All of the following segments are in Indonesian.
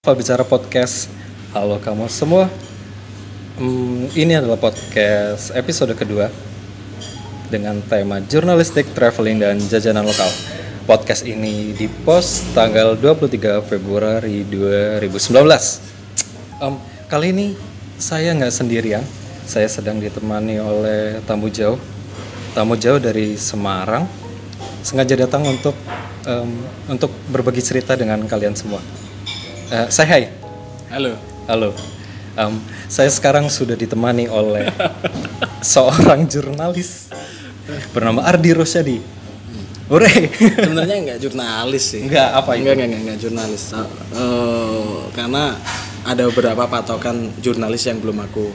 Pak Bicara Podcast. Halo kamu semua. Hmm, ini adalah podcast episode kedua dengan tema jurnalistik, traveling, dan jajanan lokal. Podcast ini dipost tanggal 23 Februari 2019. Em, kali ini saya nggak sendirian. Saya sedang ditemani oleh tamu jauh. Tamu jauh dari Semarang. Sengaja datang untuk em, untuk berbagi cerita dengan kalian semua. Eh, saya hai. Halo. Halo. Em, saya sekarang sudah ditemani oleh seorang jurnalis bernama Ardi Rosyadi. Hore. Sebenarnya enggak jurnalis sih. Enggak apa itu? Enggak, enggak, enggak, enggak jurnalis. Eh, karena ada beberapa patokan jurnalis yang belum aku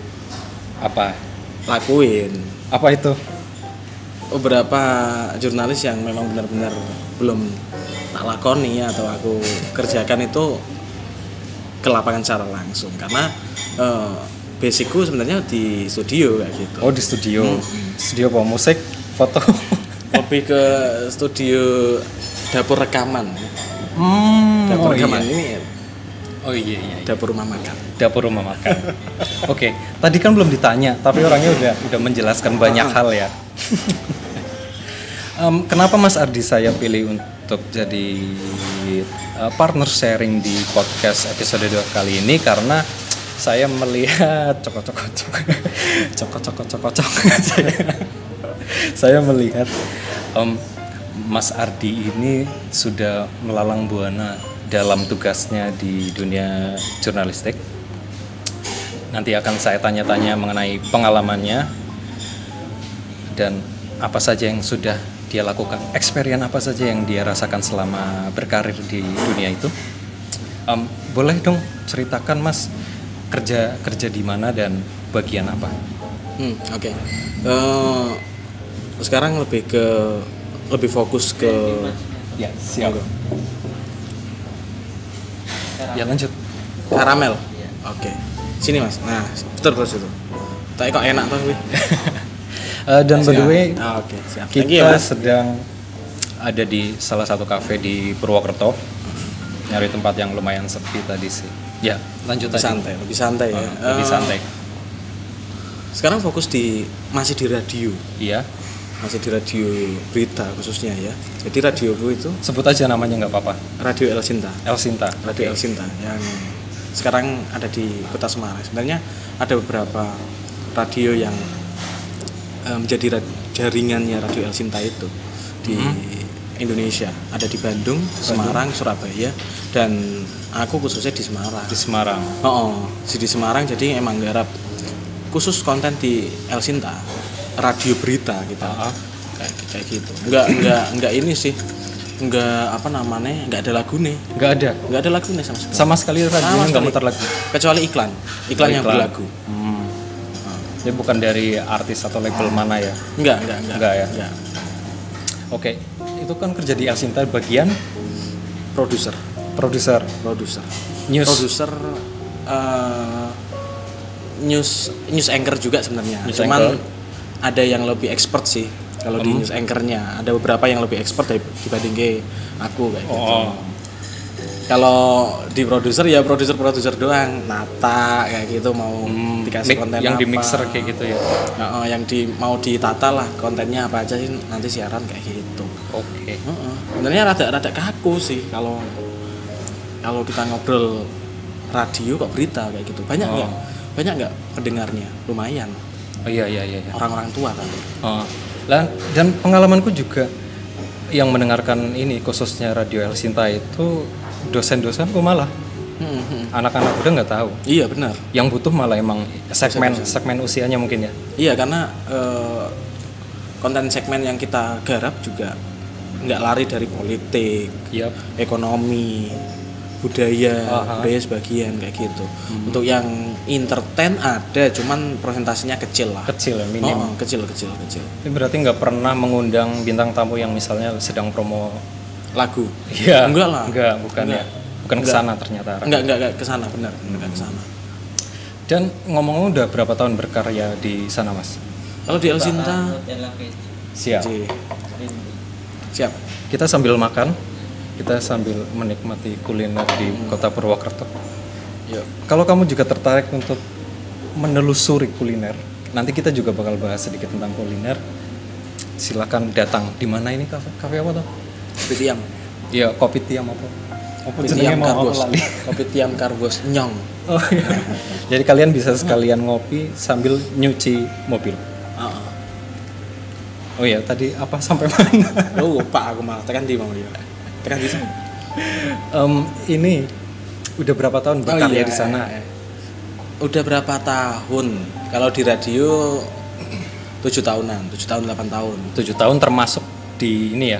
Apa? lakuin. Apa itu? Beberapa jurnalis yang memang benar-benar belum tak lakoni atau aku kerjakan itu ke lapangan secara langsung karena eh, basicku sebenarnya di studio kayak gitu. Oh di studio. Studio apa? Musik, foto. Lebih ke studio dapur rekaman. Hmm. oh Dapur rekaman iya. ini Oh iya iya. iya. dapur rumah makan. Dapur rumah makan. Oke, tadi kan belum ditanya, tapi orangnya udah udah menjelaskan banyak hal ya. Em, kenapa Mas Ardi saya pilih untuk jadi uh, partner sharing di podcast episode 2 kali ini karena saya melihat cokok cokok cokok cokok cokok cokok cokok saya, saya melihat em, Mas Ardi ini sudah melalang buana dalam tugasnya di dunia jurnalistik. Nanti akan saya tanya-tanya mengenai pengalamannya dan apa saja yang sudah dia lakukan, experience apa saja yang dia rasakan selama berkarir di dunia itu. Em, boleh dong ceritakan Mas kerja kerja di mana dan bagian apa? Hmm, oke. Eh, sekarang lebih ke lebih fokus ke Ya siap. Ya lanjut. karamel. Oke. Sini mas. Nah, terus itu. Tapi kok enak tuh Eh, dan by the way Ah, Oke, siap. Thank you, kita mas. sedang ada di salah satu kafe di Purwokerto nyari tempat yang lumayan sepi tadi sih. Ya lanjut Lebih tadi. santai, lebih santai ya. Oh, lebih Eh, santai. Sekarang fokus di masih di radio, Iya. masih di radio berita khususnya ya. Jadi radioku itu Sebut aja namanya nggak apa-apa. Radio El Sinta. El Sinta. Radio El Sinta yang sekarang ada di Kota Semarang. Sebenarnya ada beberapa radio yang eh, menjadi jaringannya Radio El Sinta itu di Indonesia. Ada di Bandung, Semarang, Surabaya dan aku khususnya di Semarang. di Semarang. Oh, oh, di Semarang jadi emang garap khusus konten di El Sinta radio berita gitu Ah. kayak kayak gitu enggak enggak enggak ini sih enggak apa namanya enggak ada lagu nih Nggak ada. enggak ada lagu nih sama sekali Sama sekali radionya nggak muter lagi. kecuali iklan iklan yang Iklan. berlagu Hmm. Jadi bukan dari artis atau label mana ya? enggak enggak enggak Enggak ya? enggak Oke. Itu kan kerja di El Sinta bagian produser produser produser news. produser eh, news news anchor juga sebenarnya News cuman anchor. ada yang lebih expert sih kalau di news anchornya ada beberapa yang lebih expert dibanding aku kayak gitu Oh. Kalau di produser ya produser produser doang nata kayak gitu mau dikasih Mik- konten yang di apa. mixer kayak gitu ya. Nah, eh, yang di mau ditata lah kontennya apa aja sih nanti siaran kayak gitu Oke. Heeh. sebenarnya rada rada kaku sih kalau kalau kita ngobrol radio kok berita kayak gitu banyak Oh. nggak banyak nggak pendengarnya lumayan Oh iya iya iya. iya. orang-orang tua kan Oh. Dan, dan pengalamanku juga yang mendengarkan ini khususnya radio El Sinta itu dosen-dosenku malah Hmm, hmm. anak-anak udah nggak tahu. iya benar Yang butuh malah emang segmen segmen usianya mungkin ya. iya karena eh, konten segmen yang kita garap juga nggak lari dari politik Iya. ekonomi budaya Aha. budaya sebagian kayak gitu untuk yang entertain ada cuman presentasinya kecil lah Kecil ya minim. Oh, kecil kecil kecil Ini berarti nggak pernah mengundang bintang tamu yang misalnya sedang promo. Lagu Iya. Enggak lah. Enggak, bukan Enggak. ya. Bukan Enggak. ke sana ternyata. Enggak enggak enggak ke sana benar enggak ke sana Dan ngomong-ngomong udah berapa tahun berkarya di sana mas? kalau di El Sinta Siap. Siap Kita sambil makan, kita sambil menikmati kuliner di kota Purwokerto. Yuk. Kalau kamu juga tertarik untuk menelusuri kuliner, nanti kita juga bakal bahas sedikit tentang kuliner. Silakan datang di mana ini kafe? Kafe apa tuh? Kopi tiam. Iya, kopi tiam apa? Apa Kopi tiam lali. Kopi tiam karbos nyong. Oh, iya. Jadi kalian bisa sekalian ngopi sambil nyuci mobil. Heeh. Oh iya, tadi apa sampai mana? Lu lupa aku malah tekan di mau ya. Tekan di sana. Em, ini udah berapa tahun berkarya iya, di sana? iya. Udah berapa tahun? Kalau di radio 7 tahunan, 7 tahun 8 tahun. Tujuh tahun termasuk di ini ya?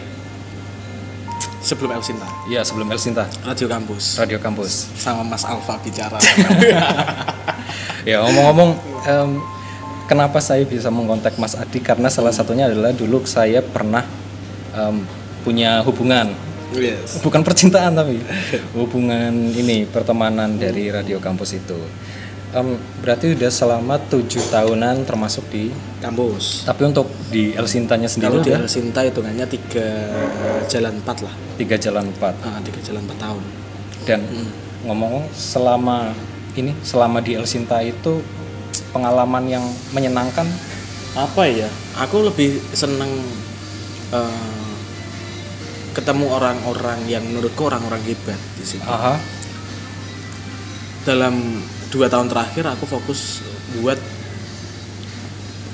Sebelum El Sinta, Iya sebelum El Sinta, Radio Kampus Radio Kampus. sama Mas Alfa bicara. Ya ngomong-ngomong, em, kenapa saya bisa mengkontak Mas Adi? Karena salah satunya adalah dulu saya pernah em, punya hubungan, yes. bukan percintaan tapi hubungan ini pertemanan dari Radio Kampus itu. Em, berarti udah selama tujuh tahunan termasuk di. Kampus. Tapi untuk di El Sintanya sendiri Kalau di udah El Sinta hitungannya tiga jalan 4 lah. tiga jalan empat. Ah, tiga jalan 4 tahun. Dan ngomong selama ini selama di El Sinta itu pengalaman yang menyenangkan Apa ya? Aku lebih seneng eh, ketemu orang-orang yang menurutku orang-orang hebat di sini. aha Dalam dua tahun terakhir aku fokus buat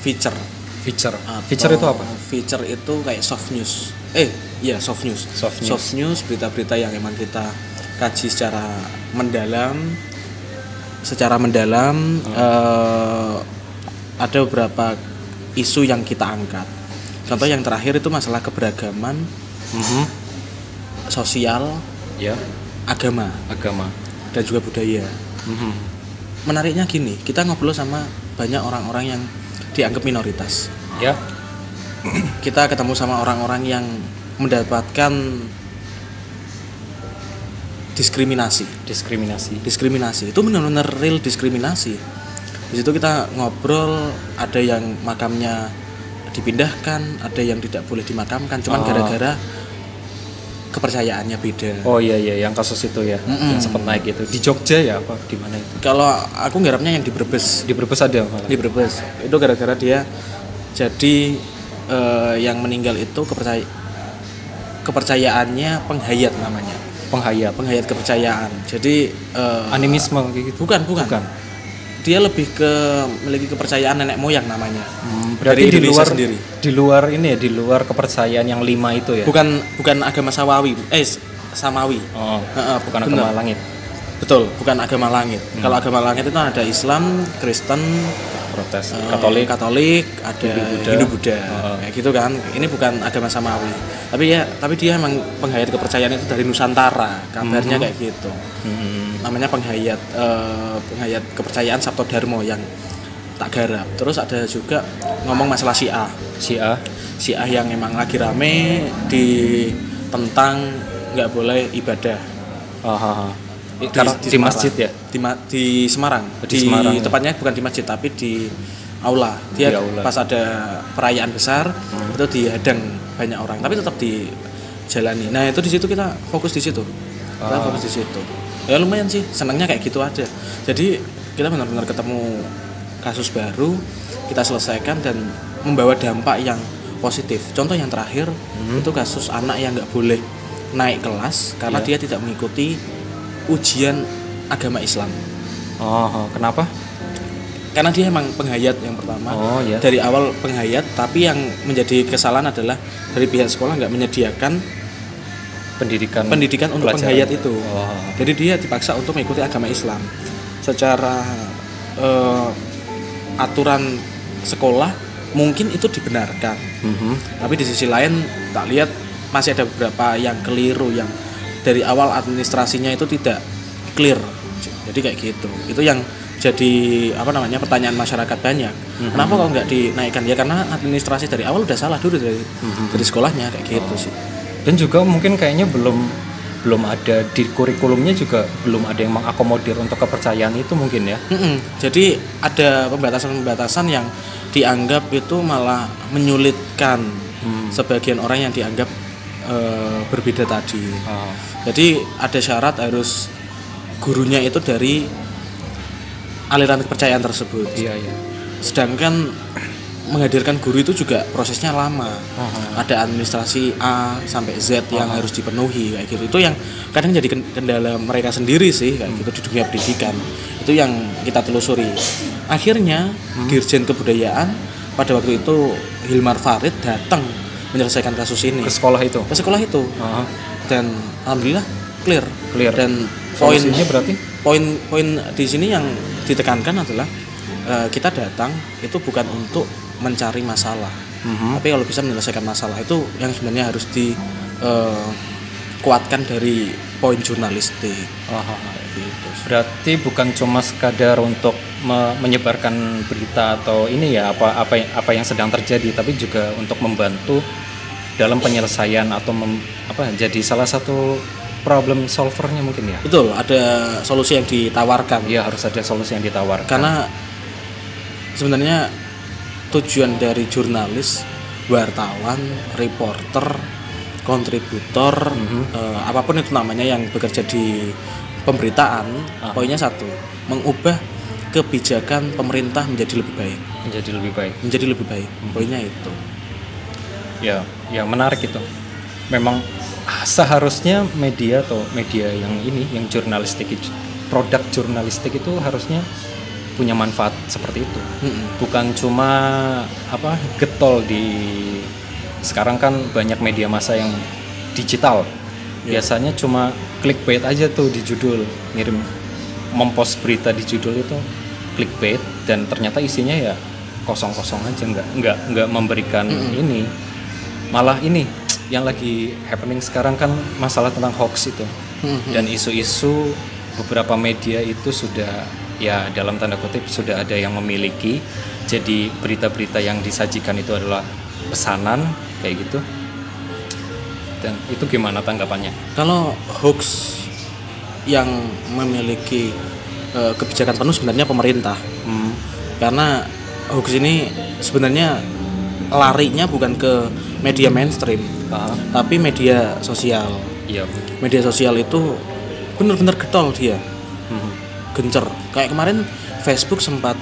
feature. feature Atau feature itu apa Feature itu kayak soft news. Eh, iya soft news. Soft news. news berita-berita yang emang kita kaji secara mendalam. Secara mendalam Hmm. eh, ada beberapa isu yang kita angkat. Contoh yang terakhir itu masalah keberagaman Mhm. sosial, ya agama agama dan juga budaya. Mhm. Menariknya gini, kita ngobrol sama banyak orang-orang yang dianggap minoritas. ya. Kita ketemu sama orang-orang yang mendapatkan diskriminasi. Diskriminasi. Diskriminasi. Itu benar-benar real diskriminasi. Di situ kita ngobrol ada yang makamnya dipindahkan ada yang tidak boleh dimakamkan cuman Oh. Kepercayaannya beda. Oh iya iya yang kasus itu ya Mm-mm. yang sempat naik itu. Di Jogja ya apa di mana itu? Kalau aku nggarapnya yang di Brebes. Di Brebes ada malah di Brebes. Itu gara-gara dia jadi eh, yang meninggal itu kepercaya kepercayaannya penghayat namanya. Penghayat? Penghayat kepercayaan. Jadi eh, animisme gitu? Bukan, bukan. Bukan. Dia lebih ke memiliki kepercayaan nenek moyang namanya. Hmm, berarti Dari di luar sendiri. di luar ini ya di luar kepercayaan yang lima itu ya? Bukan bukan agama sawawi eh samawi. Oh Heeh, bukan bener. agama langit. Betul bukan agama langit. Kalau agama langit itu ada Islam Kristen protes eh, Katolik Katolik ada Hindu-Buddha. Hindu Buddha. Heeh. kayak gitu kan. Ini bukan agama samawi. Tapi ya tapi dia emang penghayat kepercayaan itu dari Nusantara kabarnya kayak gitu. Hmm. Namanya penghayat eh, penghayat kepercayaan Sabto Darmo yang tak garap terus ada juga ngomong masalah Syiah Syiah Syiah yang emang lagi rame di tentang nggak boleh ibadah Ah, ah, ah. Karena di, Semarang. masjid ya di, di Semarang Di Semarang, ya. tepatnya bukan di masjid tapi di aula dia Di aula. Hmm. pas ada perayaan besar itu dihadang banyak orang tapi tetap dijalani nah itu di situ kita fokus di situ kita Ah. fokus di situ ya lumayan sih. Senangnya kayak gitu aja. Jadi kita benar-benar ketemu kasus baru kita selesaikan dan membawa dampak yang positif. Contoh yang terakhir Hmm. itu kasus anak yang nggak boleh naik kelas karena Iya. dia tidak mengikuti ujian agama Islam. Oh, kenapa? Karena dia emang penghayat yang pertama. Oh ya dari awal penghayat tapi yang menjadi kesalahan adalah dari pihak sekolah nggak menyediakan pendidikan pendidikan untuk penghayat itu. Oh. jadi dia dipaksa untuk mengikuti agama Islam. Secara eh, aturan sekolah mungkin itu dibenarkan. Mhm. tapi di sisi lain tak lihat masih ada beberapa yang keliru yang dari awal administrasinya itu tidak clear. Jadi kayak gitu. Itu yang jadi apa namanya pertanyaan masyarakat banyak. Kenapa kok nggak dinaikkan? Ya karena administrasi dari awal udah salah dulu dari dari sekolahnya kayak gitu sih dan juga mungkin kayaknya belum belum ada di kurikulumnya juga belum ada yang mengakomodir untuk kepercayaan itu mungkin ya Mm-mm. jadi ada pembatasan-pembatasan yang dianggap itu malah menyulitkan Hmm. sebagian orang yang dianggap eh, berbeda tadi Oh. Jadi ada syarat harus gurunya itu dari aliran kepercayaan tersebut. iya iya Sedangkan menghadirkan guru itu juga prosesnya lama. Ada administrasi A sampai Z yang harus dipenuhi kayak gitu. Itu yang kadang jadi ken- kendala mereka sendiri sih kayak gitu di dunia pendidikan. Itu yang kita telusuri. Akhirnya Dirjen Kebudayaan pada waktu itu Hilmar Farid datang menyelesaikan kasus ini ke sekolah itu ke sekolah itu Aha. dan alhamdulillah clear Clear. dan poin Solusinya berarti poin poin di sini yang ditekankan adalah eh, kita datang itu bukan untuk mencari masalah Mhm. tapi kalau bisa menyelesaikan masalah itu yang sebenarnya harus dikuatkan dari poin jurnalistik Aha. kayak gitu Berarti bukan cuma sekadar untuk me- menyebarkan berita atau ini ya apa apa yang- apa yang sedang terjadi, tapi juga untuk membantu dalam penyelesaian atau mem- apa jadi salah satu problem solvernya mungkin ya. betul ada solusi yang ditawarkan Iya harus ada solusi yang ditawarkan. karena sebenarnya tujuan dari jurnalis wartawan reporter kontributor eh, apa pun itu namanya yang bekerja di pemberitaan poinnya satu mengubah kebijakan pemerintah menjadi lebih baik menjadi lebih baik. menjadi lebih baik poinnya itu Ya, ya menarik itu. Memang ah, seharusnya media atau media yang ini, yang jurnalistik itu, produk jurnalistik itu harusnya punya manfaat seperti itu. Mm-mm. Bukan cuma apa getol di sekarang kan banyak media massa yang digital. Biasanya cuma clickbait aja tuh di judul, ngirim mempost berita di judul itu clickbait dan ternyata isinya ya kosong-kosong aja nggak nggak nggak memberikan ini malah ini yang lagi happening sekarang kan masalah tentang hoax itu dan isu-isu beberapa media itu sudah ya dalam tanda kutip sudah ada yang memiliki. Jadi berita-berita yang disajikan itu adalah pesanan kayak gitu. Dan itu gimana tanggapannya? Kalau hoax yang memiliki eh, kebijakan penuh sebenarnya pemerintah. Hmm. karena hoax ini sebenarnya larinya bukan ke media mainstream ah, tapi media sosial. Iya. Media sosial itu bener-bener getol dia. Gencer. Kayak kemarin Facebook sempat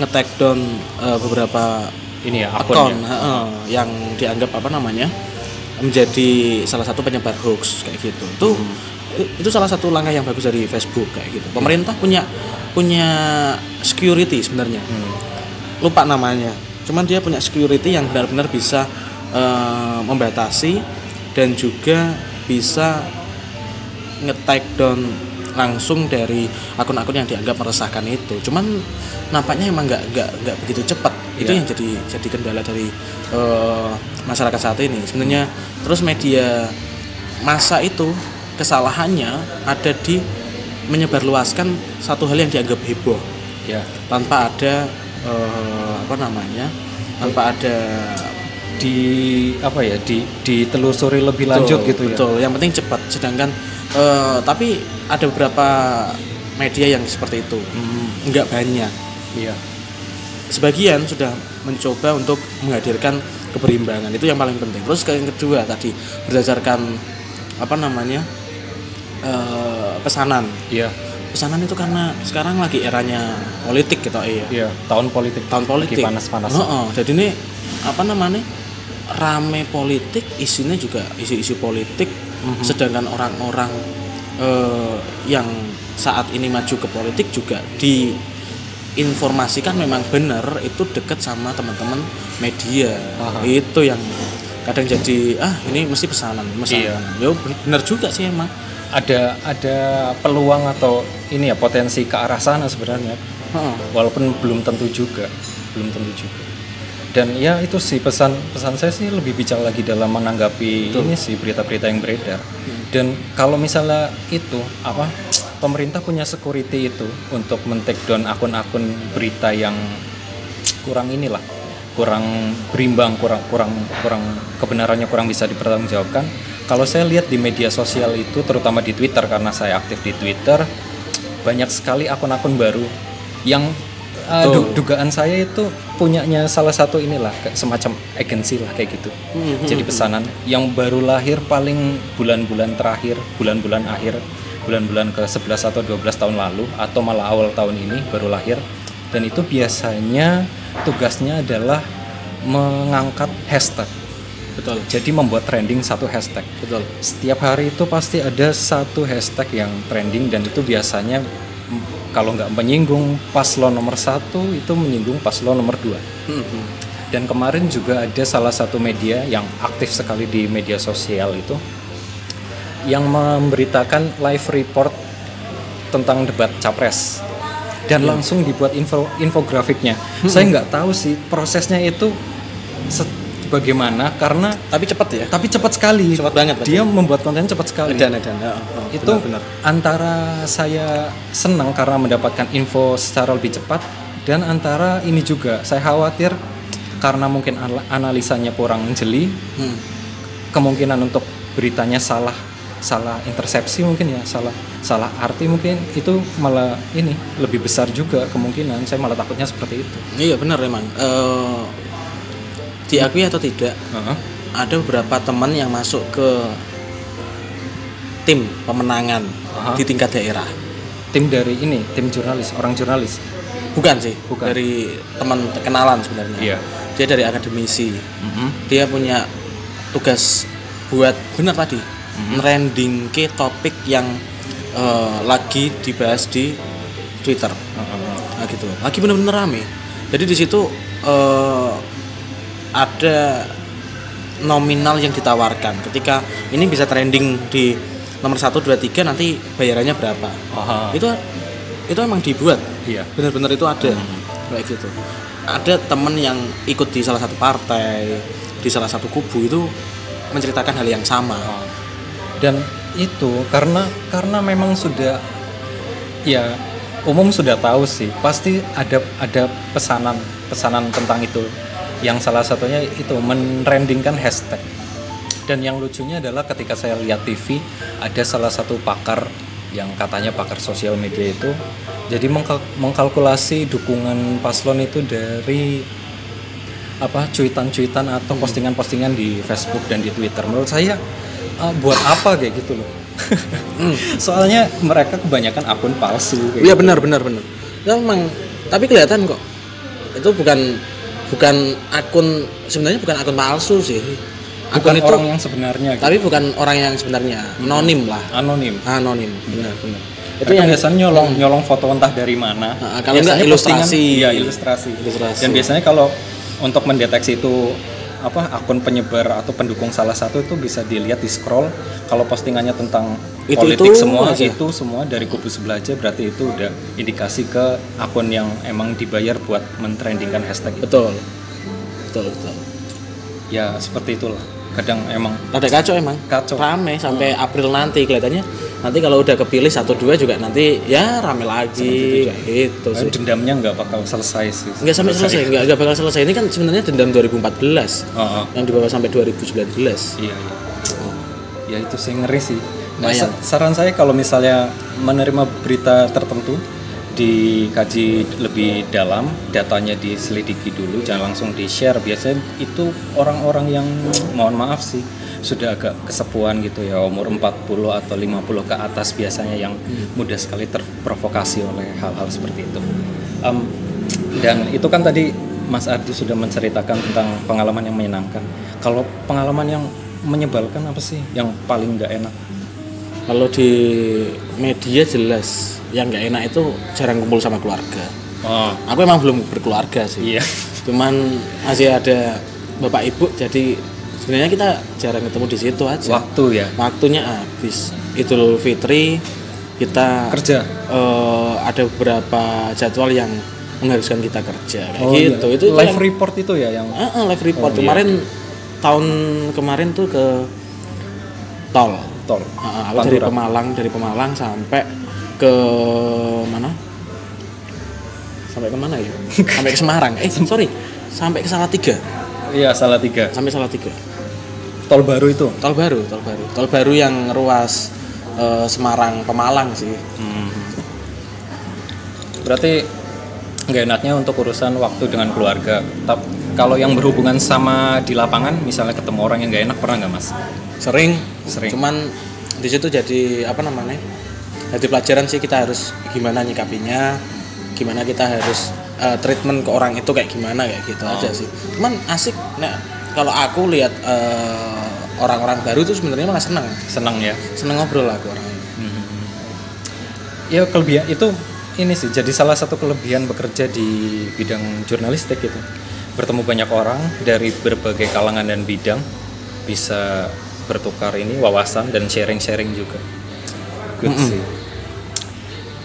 nge-tag down eh, beberapa ini ya akun heeh, yang dianggap apa namanya menjadi salah satu penyebar hoax kayak gitu. Itu itu salah satu langkah yang bagus dari Facebook kayak gitu. Pemerintah punya punya security sebenarnya. Hmm. lupa namanya. Cuman dia punya security yang benar-benar bisa eh, membatasi dan juga bisa nge-tag down langsung dari akun-akun yang dianggap meresahkan itu. Cuman nampaknya emang nggak nggak nggak begitu cepat. Itu Iya. yang jadi jadi kendala dari eh, masyarakat saat ini. Sebenarnya terus media masa itu kesalahannya ada di menyebarluaskan satu hal yang dianggap heboh. Ya tanpa ada eh, apa namanya tanpa ada di apa ya di ditelusuri lebih lanjut Betul, gitu ya? betul. Yang penting cepat. Sedangkan eh, tapi ada beberapa media yang seperti itu. Hmm, nggak banyak. Iya. Sebagian sudah mencoba untuk menghadirkan keberimbangan. Itu yang paling penting. Terus yang kedua tadi berdasarkan apa namanya eh, pesanan. Iya. Pesanan itu karena sekarang lagi eranya politik gitu iya iya tahun politik. Tahun politik. Panas panas Heeh, jadi ini apa namanya rame politik isinya juga isu-isu politik Mhm. sedangkan orang-orang eh, yang saat ini maju ke politik juga diinformasikan memang benar itu dekat sama teman-teman media Aha. itu yang kadang jadi ah ini mesti pesanan Iya. pesanan ya benar juga sih emang ada ada peluang atau ini ya potensi ke arah sana sebenarnya Heeh. walaupun belum tentu juga belum tentu juga dan ya itu sih pesan pesan saya sih lebih bijak lagi dalam menanggapi ini sih berita-berita yang beredar. Dan kalau misalnya itu apa pemerintah punya security itu untuk men-take down akun-akun berita yang kurang inilah kurang berimbang kurang kurang kurang kebenarannya kurang bisa dipertanggungjawabkan. Kalau saya lihat di media sosial itu terutama di Twitter karena saya aktif di Twitter banyak sekali akun-akun baru yang uh, du- dugaan saya itu punyanya salah satu inilah semacam agensi lah kayak gitu. Jadi pesanan. Yang baru lahir paling bulan-bulan terakhir bulan-bulan akhir bulan-bulan ke 11 atau 12 tahun lalu atau malah awal tahun ini baru lahir. Dan itu biasanya tugasnya adalah mengangkat hashtag. Betul. Jadi membuat trending satu hashtag. Betul. Setiap hari itu pasti ada satu hashtag yang trending dan itu biasanya kalau nggak menyinggung paslon nomor satu itu menyinggung paslon nomor dua. Hmm, dan kemarin juga ada salah satu media yang aktif sekali di media sosial itu yang memberitakan live report tentang debat capres. Dan langsung dibuat info infografiknya. Saya nggak tahu sih prosesnya itu bagaimana karena tapi cepat ya tapi cepat sekali. Cepat banget. Dia membuat konten cepat sekali. dan dan ya, oh, itu benar, benar. antara saya senang karena mendapatkan info secara lebih cepat dan antara ini juga saya khawatir karena mungkin al- analisanya kurang jeli Hmm. kemungkinan untuk beritanya salah salah intersepsi mungkin ya salah salah arti mungkin itu malah ini lebih besar juga kemungkinan saya malah takutnya seperti itu iya benar emang Eh, diakui atau tidak Heeh. ada beberapa teman yang masuk ke tim pemenangan Aha. di tingkat daerah tim dari ini tim jurnalis orang jurnalis bukan sih Bukan. dari teman kenalan sebenarnya Iya. dia dari akademisi Mhm. dia punya tugas buat benar tadi Mhm. trending ke topik yang eh, lagi dibahas di Twitter Heeh. nah gitu lagi bener-bener rame jadi di situ eh, ada nominal yang ditawarkan. Ketika ini bisa trending di nomor 1, 2, 3 nanti bayarannya berapa? Aha. itu itu emang dibuat. Iya. Bener-bener itu ada. Kayak gitu. Ada temen yang ikut di salah satu partai di salah satu kubu itu menceritakan hal yang sama. Oh. dan itu karena karena memang sudah ya umum sudah tahu sih pasti ada ada pesanan pesanan tentang itu yang salah satunya itu menrendingkan hashtag dan yang lucunya adalah ketika saya lihat TV ada salah satu pakar yang katanya pakar sosial media itu jadi mengkal- mengkalkulasi dukungan paslon itu dari apa cuitan-cuitan atau postingan-postingan di Facebook dan di Twitter. Menurut saya eh, buat apa kayak gitu loh. Soalnya mereka kebanyakan akun palsu. iya gitu. benar benar benar ya memang tapi kelihatan kok itu bukan bukan akun sebenarnya bukan akun palsu sih Bukan akun itu orang yang sebenarnya. gitu. tapi bukan orang yang sebenarnya anonim lah Anonim. anonim benar benar itu yang biasanya nyolong nyolong foto entah dari mana. Ah, kalau Biasanya ilustrasi. Iya ilustrasi. Ilustrasi. Dan biasanya kalau untuk mendeteksi itu apa akun penyebar atau pendukung salah satu itu bisa dilihat di scroll kalau postingannya tentang Itu- politik itu semua aja. itu semua dari kubu sebelah aja berarti itu udah indikasi ke akun yang emang dibayar buat mentrendingkan hashtag itu. betul betul betul Ya seperti itulah. Kadang emang Rada kacau emang. Kacau. Rame sampai April nanti kelihatannya. Nanti kalau udah kepilih satu dua juga nanti ya rame lagi kayak gitu sih. dendamnya nggak bakal selesai sih. Nggak sampai selesai, nggak nggak bakal selesai. Ini kan sebenarnya dendam 2014 Oh, oh. yang dibawa sampai 2019. Iya, iya. Ya itu sih ngeri sih. Nah, saran saya kalau misalnya menerima berita tertentu dikaji lebih dalam, datanya diselidiki dulu, jangan langsung di-share. Biasanya itu orang-orang yang mohon maaf sih sudah agak kesepuan gitu ya, umur 40 atau 50 ke atas biasanya yang mudah sekali terprovokasi oleh hal-hal seperti itu. Em, dan itu kan tadi Mas Ardi sudah menceritakan tentang pengalaman yang menyenangkan. Kalau pengalaman yang menyebalkan apa sih yang paling nggak enak? Kalau di media jelas yang nggak enak itu jarang kumpul sama keluarga. Oh, Aku emang belum berkeluarga sih. iya. Cuman masih ada bapak ibu jadi sebenarnya kita jarang ketemu di situ aja. Waktu ya. Waktunya habis. Idul Fitri kita Kerja. eh, ada beberapa jadwal yang mengharuskan kita kerja kayak Oh, gitu. iya. Itu itu live yang- report itu ya yang Ah, ah, live report Oh, iya. kemarin tahun kemarin tuh ke tol. tol. Ah, aku dari. Pemalang dari Pemalang sampai ke mana? Sampai ke mana ya? sampai ke Semarang. Eh sorry, sampai ke Salatiga. Iya, salah tiga. Sampai Salatiga. Tol baru itu. Tol baru, tol baru, tol baru yang ruas eh, Semarang Pemalang sih. Hmm. Berarti nggak enaknya untuk urusan waktu dengan keluarga. Tapi kalau yang berhubungan sama di lapangan, misalnya ketemu orang yang nggak enak pernah nggak mas? Sering, Sering. Cuman di situ jadi apa namanya? Jadi pelajaran sih kita harus gimana nyikapinya gimana kita harus eh, treatment ke orang itu kayak gimana kayak gitu Oh. aja sih. Cuman asik nah kalau aku lihat eh, orang-orang baru tuh sebenarnya malah seneng. Senang ya? Seneng ngobrol lah aku orangnya ya kelebihan itu ini sih jadi salah satu kelebihan bekerja di bidang jurnalistik gitu. Bertemu banyak orang dari berbagai kalangan dan bidang bisa bertukar ini wawasan dan sharing-sharing juga. Good sih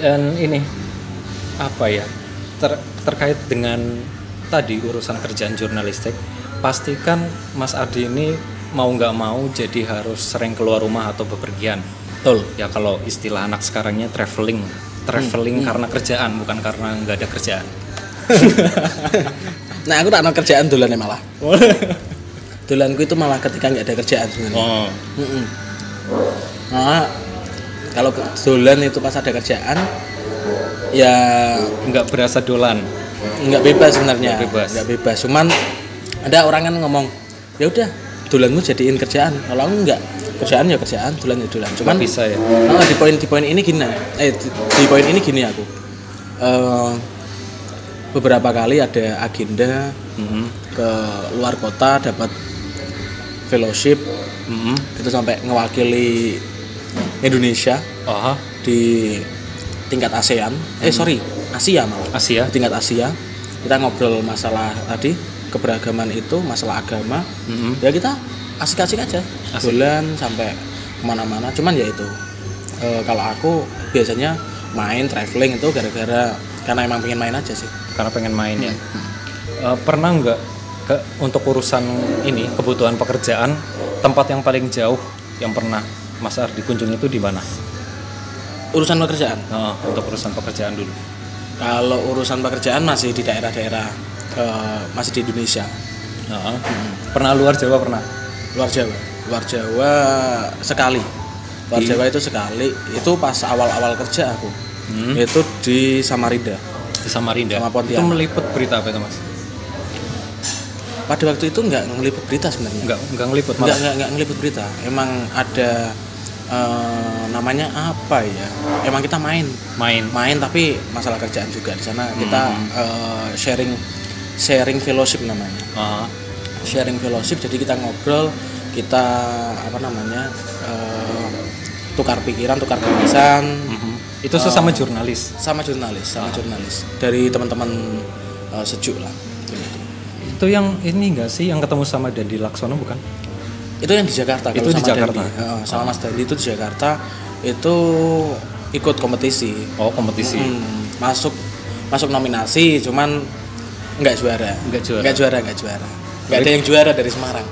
dan ini apa ya ter- terkait dengan tadi urusan kerjaan jurnalistik pastikan Mas Adi ini mau nggak mau jadi harus sering keluar rumah atau bepergian. Betul. Ya kalau istilah anak sekarangnya traveling. Traveling karena kerjaan bukan karena nggak ada kerjaan. Nah aku tak ada kerjaan duluan ya malah. Dolanku itu malah ketika nggak ada kerjaan sebenarnya. Oh. Mm-mm. Nah, kalau dolan itu pas ada kerjaan, ya nggak berasa dolan nggak bebas sebenarnya. Nggak bebas. Nggak bebas. Cuman ada orang kan ngomong, ya udah, dolanmu jadiin kerjaan. Kalau aku nggak, kerjaan ya kerjaan, dolan ya dolan. Cuman nggak bisa ya Nah, di poin di poin ini gini, eh di, di poin ini gini aku. Eh, beberapa kali ada agenda Mhm. ke luar kota dapat fellowship Mhm. itu sampai ngewakili Indonesia oh di tingkat ASEAN. Eh sorry Asia malah. Asia. Di tingkat Asia. Kita ngobrol masalah tadi keberagaman itu masalah agama. Mhm. ya kita asik-asik aja. Asik. bulan sampai ke mana-mana. Cuman ya itu. Eh, kalau aku biasanya main traveling itu gara-gara karena emang pengen main aja sih. Karena pengen main ya. Eh, pernah nggak ke untuk urusan ini kebutuhan pekerjaan tempat yang paling jauh yang pernah Mas Ardi kunjungi itu di mana? Urusan pekerjaan? Oh, untuk urusan pekerjaan dulu. Kalau urusan pekerjaan masih di daerah-daerah eh, masih di Indonesia. Oh. pernah luar Jawa pernah? Luar Jawa. Luar Jawa sekali. Luar Di- Jawa itu sekali. Itu pas awal-awal kerja aku. Hmm. itu di Samarinda. Di Samarinda? Sama itu Pontianak. meliput berita apa itu Mas? Pada waktu itu nggak ngeliput berita sebenarnya. Nggak nggak ngeliput nggak malah nggak nggak ngeliput berita. Emang ada eh, namanya apa ya? Emang kita main. Main. Main tapi masalah kerjaan juga di sana. Kita Hmm. eh, sharing sharing fellowship namanya. Ah, sharing fellowship jadi kita ngobrol kita apa namanya eh, tukar pikiran tukar gagasan mhm. itu sesama jurnalis? sama jurnalis sama jurnalis. Dari teman-teman eh, sejuk lah. Gitu. itu yang ini enggak sih yang ketemu sama Dandi Laksono bukan itu yang di Jakarta Itu di sama Jakarta? Dandi. Sama Mas Dandi itu di Jakarta itu ikut kompetisi. Oh kompetisi. Hmm, masuk masuk nominasi cuman nggak juara. Nggak juara. nggak juara nggak juara. Nggak ada yang juara dari Semarang.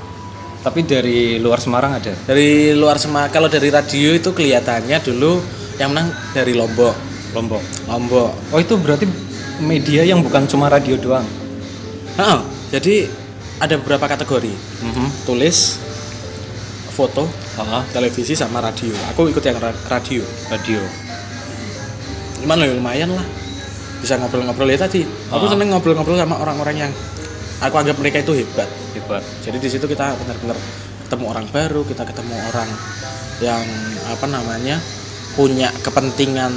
Tapi dari luar Semarang ada? Dari luar Semarang kalau dari radio itu kelihatannya dulu yang menang dari Lombok. Lombok. Lombok. Oh itu berarti media yang bukan cuma radio doang? Heeh, jadi ada beberapa kategori. Mhm. tulis foto Ah, televisi sama radio. Aku ikut yang ra- radio. Radio. Gimana ya lumayan lah. Bisa ngobrol-ngobrol. Ya tadi aku Ah. seneng ngobrol-ngobrol sama orang-orang yang aku anggap mereka itu hebat. Hebat. Jadi di situ kita benar-benar ketemu orang baru kita ketemu orang yang apa namanya punya kepentingan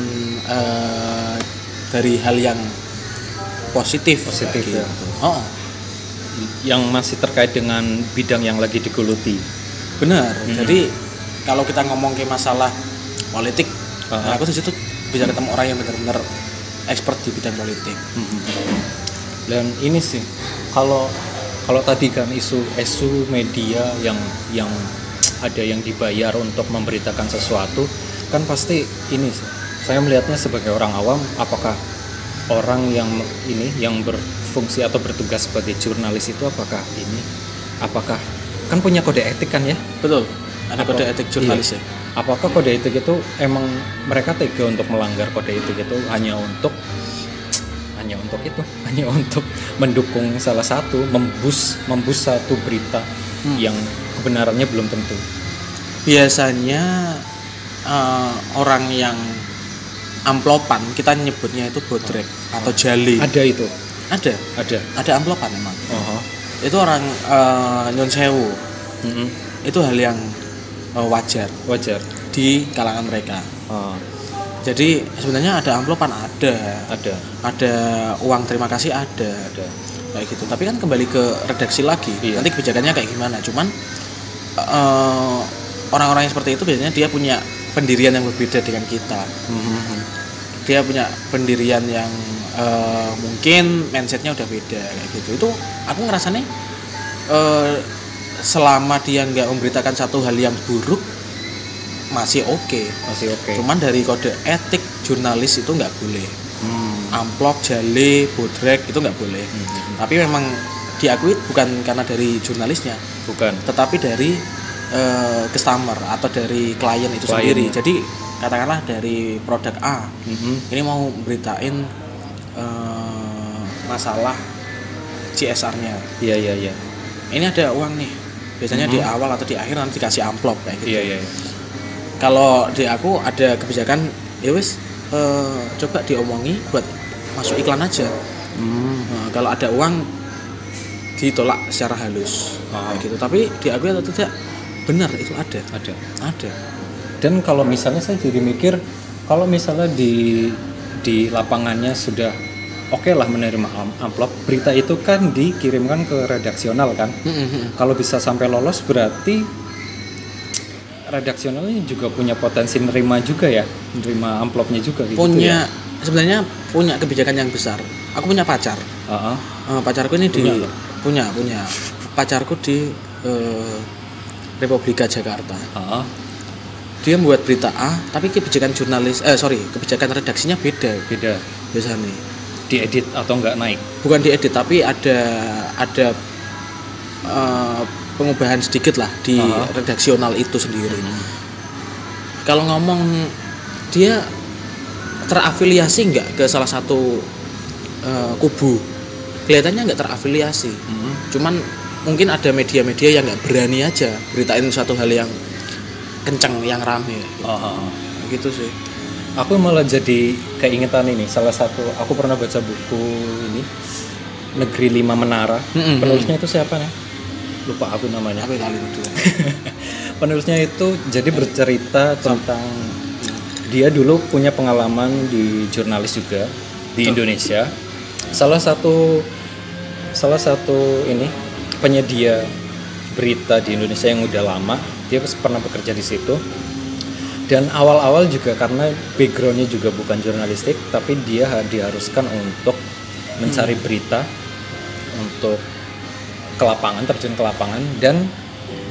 eh, dari hal yang positif. Positif, ya. gitu. oh yang masih terkait dengan bidang yang lagi digeluti benar. Jadi kalau kita ngomong ke masalah politik nah, aku di situ bisa ketemu orang yang benar-benar expert di bidang politik. Dan ini sih kalau kalau tadi kan isu isu media yang yang ada yang dibayar untuk memberitakan sesuatu kan pasti ini sih saya melihatnya sebagai orang awam apakah orang yang ini yang berfungsi atau bertugas sebagai jurnalis itu apakah ini? Apakah kan punya kode etik kan ya? Betul. Ada kode etik jurnalis iya. ya. Apakah kode etik itu emang mereka tega untuk melanggar kode etik itu hanya untuk hanya untuk itu? Hanya untuk mendukung salah satu membus membus satu berita yang kebenarannya belum tentu? Biasanya eh, orang yang amplopan kita nyebutnya itu bodrek atau jali. Ada itu? Ada. Ada? Ada amplopan emang. Oh itu orang eh, nyun sewu Mm-mm. itu hal yang eh, wajar wajar di kalangan mereka Oh. Jadi sebenarnya ada amplopan ada, Ada. ada uang terima kasih ada, Ada. kayak gitu. Tapi kan kembali ke redaksi lagi. Iya. Nanti kebijakannya kayak gimana? Cuman eh, orang-orang yang seperti itu biasanya dia punya pendirian yang berbeda dengan kita. Mhm. Dia punya pendirian yang eh, mungkin mindsetnya udah beda kayak gitu. Itu aku ngerasanya eh, selama dia nggak memberitakan satu hal yang buruk masih oke. Masih oke. Cuman dari kode etik jurnalis itu nggak boleh. Hmm. Amplop, jale, bodrek itu nggak boleh. Mhm. Tapi memang diakui bukan karena dari jurnalisnya, Bukan. tetapi dari eh, customer atau dari klien itu Klien. sendiri. Jadi katakanlah dari produk A, Mhm. ini mau beritain eh, masalah CSR-nya. Iya iya iya. Ini ada uang nih. Biasanya di awal atau di akhir nanti dikasih amplop kayak gitu. Iya iya. iya. kalau di aku ada kebijakan ya wis eh, coba diomongi buat masuk iklan aja Hmm. Nah, kalau ada uang ditolak secara halus Ah. kayak gitu tapi di aku atau tidak benar itu ada Ada. ada Dan kalau misalnya saya jadi mikir, kalau misalnya di di lapangannya sudah oke lah menerima am- amplop, berita itu kan dikirimkan ke redaksional kan. Kalau bisa sampai lolos berarti redaksionalnya juga punya potensi nerima juga ya, nerima amplopnya juga gitu punya ya. sebenarnya punya kebijakan yang besar aku punya pacar Heeh. Eh, pacarku ini di Punya nggak? punya punya pacarku di eh, Republika Jakarta Heeh. Dia membuat berita A tapi kebijakan jurnalis eh sorry kebijakan redaksinya beda Beda. biasanya Diedit atau enggak naik. bukan diedit tapi ada ada eh, pengubahan sedikit lah di Aha. redaksional itu sendiri kalau ngomong dia terafiliasi nggak ke salah satu eh, kubu kelihatannya nggak terafiliasi Mhm. cuman mungkin ada media-media yang nggak berani aja beritain suatu hal yang kenceng yang rame Heeh. gitu sih Aku malah jadi keingetan ini salah satu aku pernah baca buku ini Negeri Lima Menara. Mm-mm. Penulisnya itu siapa nih? Lupa aku namanya. apa yang Penulisnya itu jadi bercerita tentang dia dulu punya pengalaman di jurnalis juga di Indonesia. Salah satu salah satu ini penyedia berita di Indonesia yang udah lama, dia pernah bekerja di situ. Dan awal-awal juga karena backgroundnya juga bukan jurnalistik, tapi dia ha- diharuskan untuk mencari berita, untuk ke lapangan, terjun ke lapangan, dan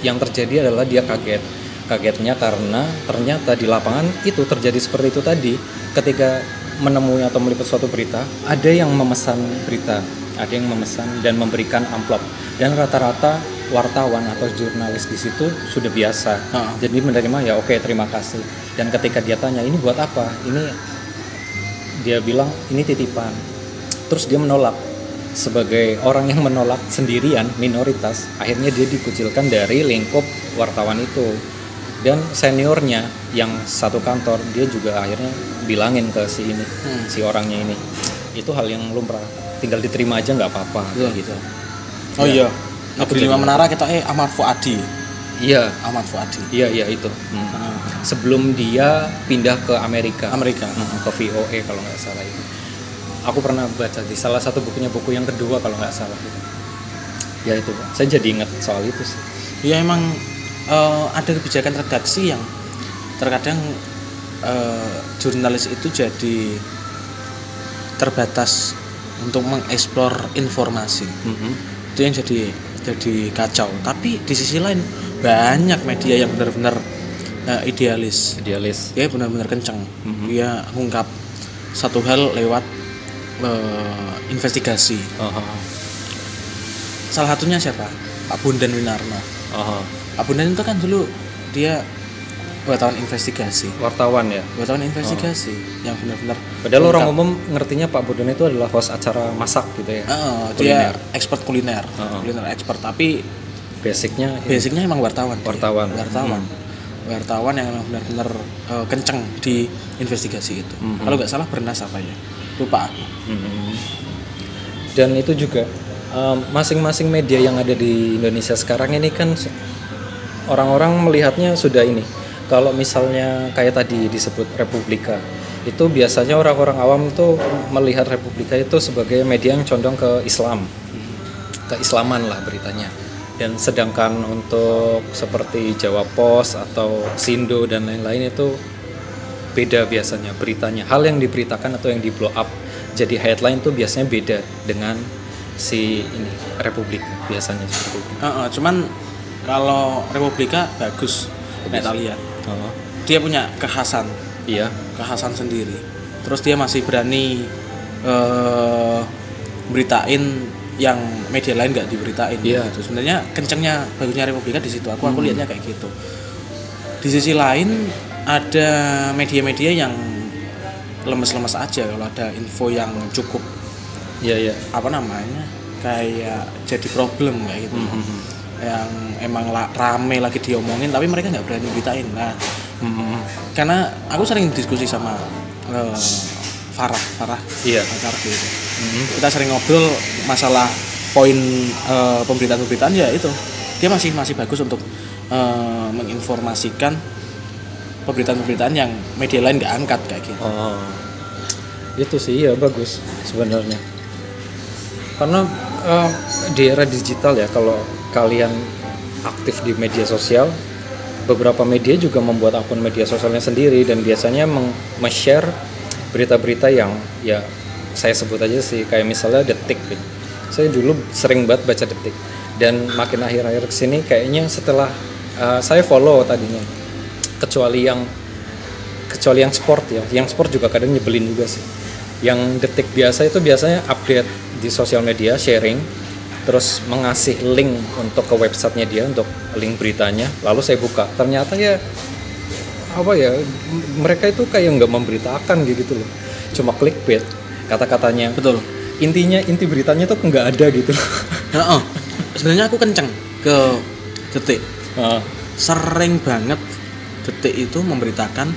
yang terjadi adalah dia kaget. Kagetnya karena ternyata di lapangan itu terjadi seperti itu tadi. Ketika menemui atau meliput suatu berita, ada yang memesan berita, ada yang memesan dan memberikan amplop. Dan rata-rata wartawan atau jurnalis di situ sudah biasa. Jadi menerima ya oke terima kasih. Dan ketika dia tanya ini buat apa? Ini dia bilang ini titipan. Terus dia menolak sebagai orang yang menolak sendirian minoritas akhirnya dia dikucilkan dari lingkup wartawan itu dan seniornya yang satu kantor dia juga akhirnya bilangin ke si ini si orangnya ini itu hal yang lumrah tinggal diterima aja nggak apa-apa Betul. gitu oh iya Aku Negeri Lima Menara kita eh Ahmad Fuadi. Iya. Ahmad Fuadi. Iya iya itu. Hmm. Ah, sebelum dia pindah ke Amerika. Amerika. Mm, ke VOE kalau nggak salah itu. Aku pernah baca di salah satu bukunya buku yang kedua kalau nggak salah. Itu ya itu saya jadi ingat soal itu sih. Ya emang eh, ada kebijakan redaksi yang terkadang eh, jurnalis itu jadi terbatas untuk mengeksplor informasi. Mhm. itu yang jadi jadi kacau. Tapi di sisi lain banyak media yang benar-benar eh, idealis. Idealis. Dia benar-benar kenceng. Mhm. dia ngungkap satu hal lewat eh, investigasi. Oh, salah satunya siapa? Pak Bundan Winarno. Oh. Pak Bundan itu kan dulu dia wartawan investigasi wartawan ya wartawan investigasi yang benar-benar padahal orang ngungkap. umum ngertinya Pak Budon itu adalah host acara masak gitu ya Eh, dia Kuliner. expert kuliner Heeh. kuliner expert tapi basicnya basicnya emang wartawan dia. Wartawan. wartawan wartawan yang benar-benar eh, kenceng di investigasi itu Mhm. kalau nggak salah bernas apa ya lupa aku Mhm. Dan itu juga em, masing-masing media yang ada di Indonesia sekarang ini kan orang-orang melihatnya sudah ini. Kalau misalnya kayak tadi disebut Republika, itu biasanya orang-orang awam itu melihat Republika itu sebagai media yang condong ke Islam. Keislaman lah beritanya. Dan sedangkan untuk seperti Jawa Pos atau Sindo dan lain-lain itu beda biasanya beritanya. Hal yang diberitakan atau yang di blow up jadi headline tuh biasanya beda dengan si ini Republik biasanya seperti itu. Eh, eh, cuman kalau Republika bagus nek tak lihat oh, dia punya kekhasan. Iya. Kekhasan sendiri. Terus dia masih berani eh beritain yang media lain nggak diberitain Iya. gitu. Sebenarnya kencengnya bagusnya Republika di situ. Aku aku lihatnya kayak gitu. Di sisi lain ada media-media yang lemes-lemes aja. Kalau ada info yang cukup iya iya. apa namanya kayak jadi problem kayak gitu yang emang la- rame lagi diomongin tapi mereka nggak berani beritain nah Mhm. karena aku sering diskusi sama eh, Farah Farah Iya. Akardi itu kita sering ngobrol masalah poin eh, pemberitaan-pemberitaan ya itu dia masih masih bagus untuk eh, menginformasikan pemberitaan-pemberitaan yang media lain nggak angkat kayak gitu Oh, itu sih ya bagus sebenarnya. Karena eh, di era digital ya, kalau kalian aktif di media sosial, beberapa media juga membuat akun media sosialnya sendiri dan biasanya meng- share berita-berita yang ya saya sebut aja sih kayak misalnya detik gitu. Saya dulu sering banget baca detik dan makin akhir-akhir ke sini kayaknya setelah eh, saya follow tadinya kecuali yang kecuali yang sport ya yang sport juga kadang nyebelin juga sih yang detik biasa itu biasanya update di sosial media sharing terus mengasih link untuk ke websitenya dia untuk link beritanya. Lalu saya buka. Ternyata ya apa ya mereka itu kayak nggak memberitakan gitu loh. Cuma clickbait kata-katanya. Betul. Intinya inti beritanya tuh nggak ada gitu. Heeh. sebenarnya aku kenceng ke detik. Ah, sering banget detik itu memberitakan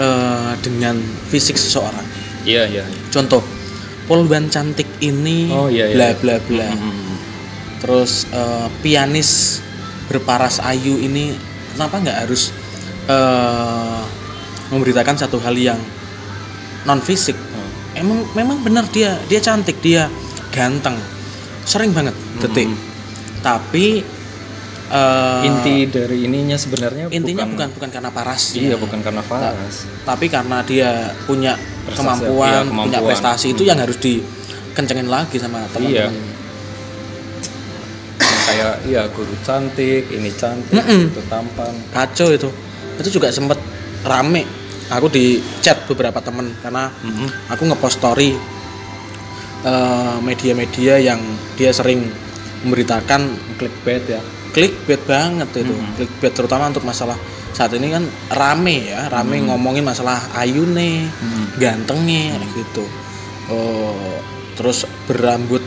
eh, dengan fisik seseorang. Iya iya. Contoh polwan cantik ini Oh, iya, iya. bla bla bla Hmm. terus eh, pianis berparas ayu ini kenapa nggak harus eh, memberitakan satu hal yang non fisik Oh. emang memang benar dia dia cantik dia ganteng sering banget detik tapi eh, inti dari ininya sebenarnya intinya bukan bukan karena paras iya bukan karena paras tapi karena dia punya Prestasi, kemampuan, iya, punya kemampuan. prestasi itu yang harus dikencengin lagi sama Iya. teman-teman. Yang kayak iya guru cantik ini cantik Mm-mm. itu tampan Kacau itu. Itu juga sempet rame. Aku di chat beberapa temen karena aku ngepost story eh, media-media yang dia sering memberitakan clickbait ya clickbait banget itu. Clickbait terutama untuk masalah saat ini kan rame ya, rame ngomongin masalah ayune, gantengnya kayak gitu. Oh, terus berambut.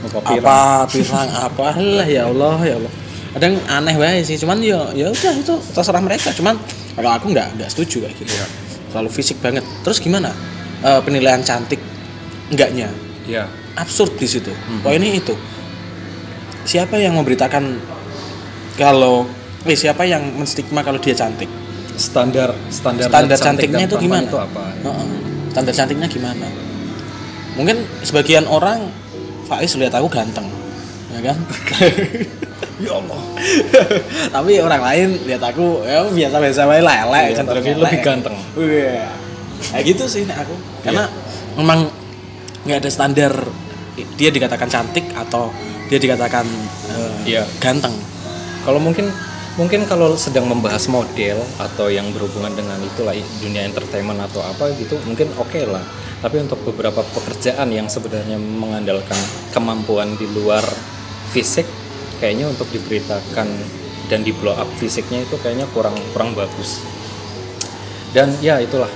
Apa? Apa pirang apa? Lah ya Allah ya Allah. Kadang aneh banget sih cuman ya ya udah itu terserah mereka. Cuman kalau aku nggak nggak setuju kayak gitu. Terlalu fisik banget. Terus gimana? Eh, penilaian cantik enggaknya ya absurd di situ. Poinnya itu. Siapa yang memberitakan kalau eh siapa yang menstigma kalau dia cantik? Standar standar standar cantik cantiknya itu gimana? itu apa? Heeh. standar cantiknya gimana mungkin sebagian orang Faiz lihat aku ganteng ya kan ya Allah tapi orang lain lihat aku ya biasa biasa wae lah Iya, cenderung lebih ganteng. Iya. kayak gitu sih nek aku karena memang nggak ada standar dia dikatakan cantik atau dia dikatakan eh, Iya. ganteng kalau mungkin mungkin kalau sedang membahas model atau yang berhubungan dengan itulah dunia entertainment atau apa gitu mungkin oke lah tapi untuk beberapa pekerjaan yang sebenarnya mengandalkan kemampuan di luar fisik kayaknya untuk diberitakan dan di blow up fisiknya itu kayaknya kurang kurang bagus. Dan ya itulah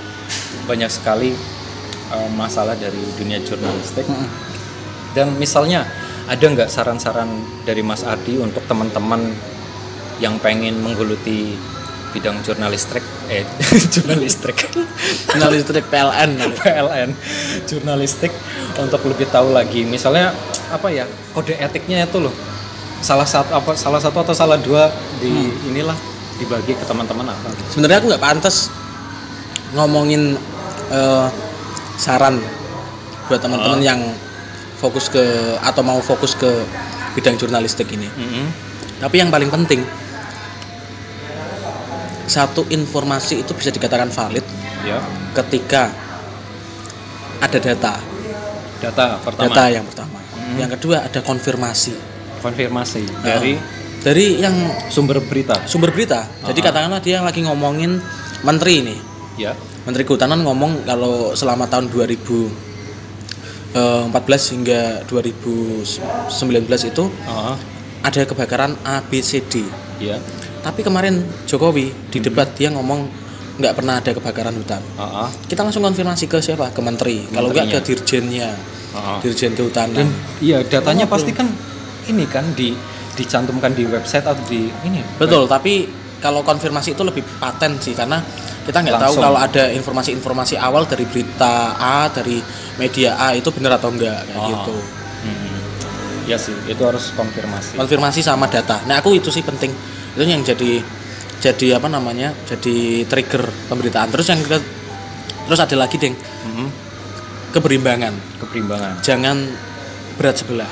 banyak sekali uh, masalah dari dunia jurnalistik. Dan misalnya ada nggak saran-saran dari Mas Ardi untuk teman-teman yang pengen menggeluti bidang jurnalistik eh jurnalistik. Jurnalistik PLN PLN jurnalistik untuk lebih tahu lagi. Misalnya apa ya kode etiknya itu loh. Salah satu apa salah satu atau salah dua di inilah dibagi ke teman-teman apa. Sebenarnya aku nggak pantas ngomongin eh, saran buat teman-teman yang fokus ke atau mau fokus ke bidang jurnalistik ini. Mm-mm. Tapi yang paling penting satu informasi itu bisa dikatakan valid Ya. ketika ada data. Data pertama. Data yang pertama. Yang kedua ada konfirmasi Konfirmasi dari dari yang sumber berita. sumber berita. Jadi katakanlah dia lagi ngomongin menteri nih. Ya. Menteri Kehutanan ngomong kalau selama tahun 2014 hingga 2019 itu Ah, ada kebakaran A, B, C, D. ya. Tapi kemarin Jokowi di debat dia ngomong nggak pernah ada kebakaran hutan. Ah, ah. Kita langsung konfirmasi ke siapa? Ke menteri. Kalau nggak ke dirjennya, Ah, ah. dirjen kehutanan. Iya, datanya pasti kan ini kan di dicantumkan di website atau di ini. Betul, tapi kalau konfirmasi itu lebih paten sih karena kita nggak tahu kalau ada informasi-informasi awal dari berita A dari media A itu benar atau enggak kayak Oh. gitu. Hmm. Ya sih, itu harus konfirmasi. Konfirmasi sama data. Nah, aku itu sih penting. Itu yang jadi jadi apa namanya? Jadi trigger pemberitaan. Terus yang ke, terus ada lagi, Deng, Mhm. keberimbangan. Keberimbangan. Jangan berat sebelah.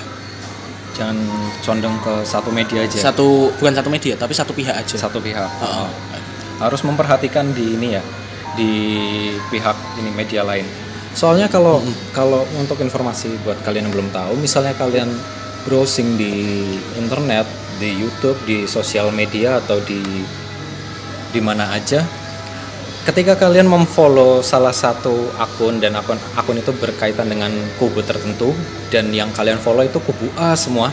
Jangan condong ke satu media aja. Satu bukan satu media, tapi satu pihak aja. Satu pihak. Heeh. harus memperhatikan di ini ya di pihak ini media lain soalnya kalau kalau untuk informasi buat kalian yang belum tahu misalnya kalian browsing di internet di YouTube di sosial media atau di di mana aja. Ketika kalian memfollow salah satu akun dan akun akun itu berkaitan dengan kubu tertentu dan yang kalian follow itu kubu A semua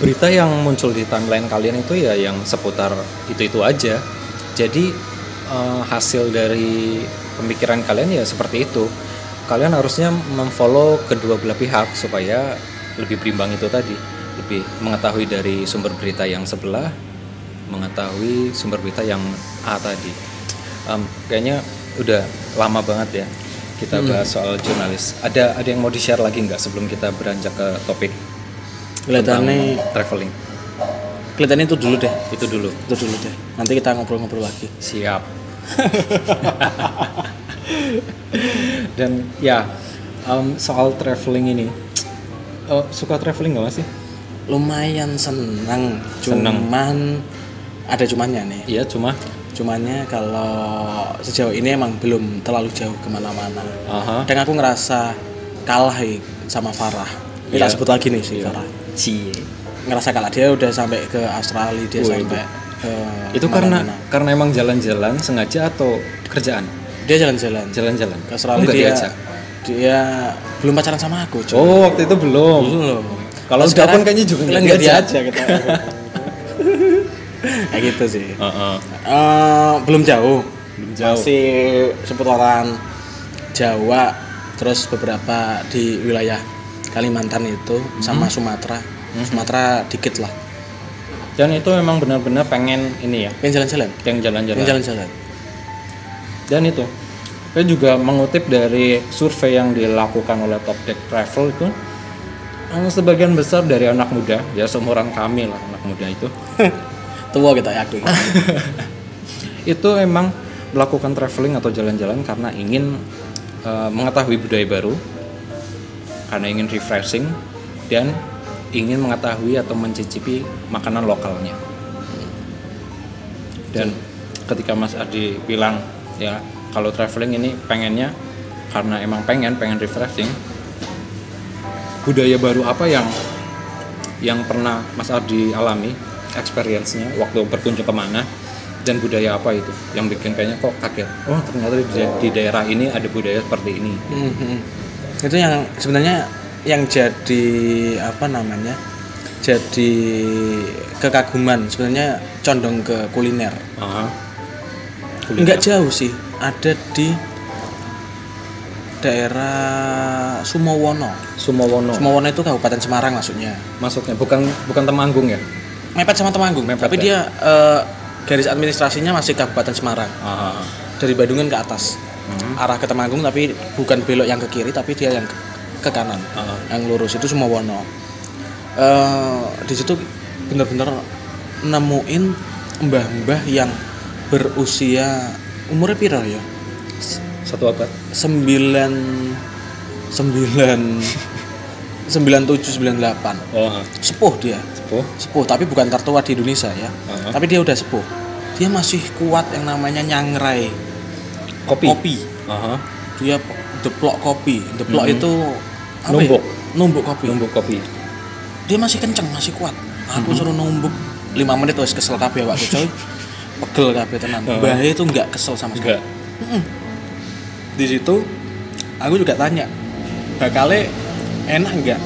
berita yang muncul di timeline kalian itu ya yang seputar itu itu aja. Jadi eh, hasil dari pemikiran kalian ya seperti itu. Kalian harusnya memfollow kedua belah pihak supaya lebih berimbang itu tadi lebih mengetahui dari sumber berita yang sebelah mengetahui sumber berita yang A tadi. Em, kayaknya udah lama banget ya kita bahas soal jurnalis. Ada ada yang mau di share lagi nggak sebelum kita beranjak ke topik Kelihatannya traveling? Kelihatannya itu dulu deh. itu dulu. Itu dulu deh. Nanti kita ngobrol-ngobrol lagi. siap. Dan ya em, soal traveling ini. Eh, suka traveling nggak sih Lumayan senang, Seneng. cuman ada cumannya nih. iya cuma Cumannya kalau sejauh ini emang belum terlalu jauh ke mana-mana. aha Dan aku ngerasa kalah sama Farah. Ini Iya. sebut lagi nih si Farah. cie Ngerasa kalah dia udah sampai ke Australia, dia Oh, sampai ke itu karena mana-mana. karena emang jalan-jalan sengaja atau kerjaan dia jalan-jalan jalan-jalan ke Australia nggak dia diajak dia belum pacaran sama aku, cuy. oh waktu itu belum Belum. Kalau udah pun kayaknya juga nggak diajak. diajak kita. Kayak gitu sih. Heeh. Eh, belum jauh. Belum jauh. Masih seputaran Jawa, terus beberapa di wilayah Kalimantan itu sama Hmm. Sumatera. Sumatera dikit lah. dan itu memang benar-benar pengen ini ya Pengen jalan-jalan. yang jalan-jalan Pengen jalan-jalan. dan itu saya juga mengutip dari survei yang dilakukan oleh Top Deck Travel itu sebagian besar dari anak muda ya seumuran kami lah anak muda itu Tua kita yakin. itu emang melakukan traveling atau jalan-jalan karena ingin eh, mengetahui budaya baru karena ingin refreshing dan ingin mengetahui atau mencicipi makanan lokalnya dan ketika Mas Adi bilang ya kalau traveling ini pengennya karena emang pengen pengen refreshing budaya baru apa yang yang pernah Mas Adi alami experience-nya waktu berkunjung ke mana dan budaya apa itu yang bikin kayaknya kok kaget oh ternyata di, di daerah ini ada budaya seperti ini Mhm. itu yang sebenarnya yang jadi apa namanya jadi kekaguman sebenarnya condong ke kuliner Aha. nggak jauh sih ada di daerah Sumowono. Sumowono. Sumowono itu kabupaten Semarang maksudnya. Masuknya bukan bukan Temanggung ya? Mepet sama Temanggung Mepet tapi ya? dia eh, garis administrasinya masih kabupaten Semarang. Aha. dari Bandungan ke atas. Arah ke Temanggung tapi bukan belok yang ke kiri tapi dia yang ke, ke kanan Aha. yang lurus itu semua wono Eh, di situ bener-bener nemuin mbah-mbah yang berusia umurnya piro ya Satu abad. sembilan sembilan sembilan tujuh sembilan delapan Oh, sepuh dia sepuh. sepuh tapi bukan tertua di Indonesia ya Aha. tapi dia udah sepuh dia masih kuat yang namanya nyangrai Kopi. kopi Aha. dia deplok kopi deplok Mhm. itu apa Numbuk. ya? numbuk kopi Numbuk kopi. dia masih kenceng masih kuat aku Mhm. suruh numbuk 5 menit wes kesel kabeh waktu coy pegel kabeh tenan Heeh. bahaya itu nggak kesel sama sekali Enggak. Di situ aku juga tanya bakalnya enak nggak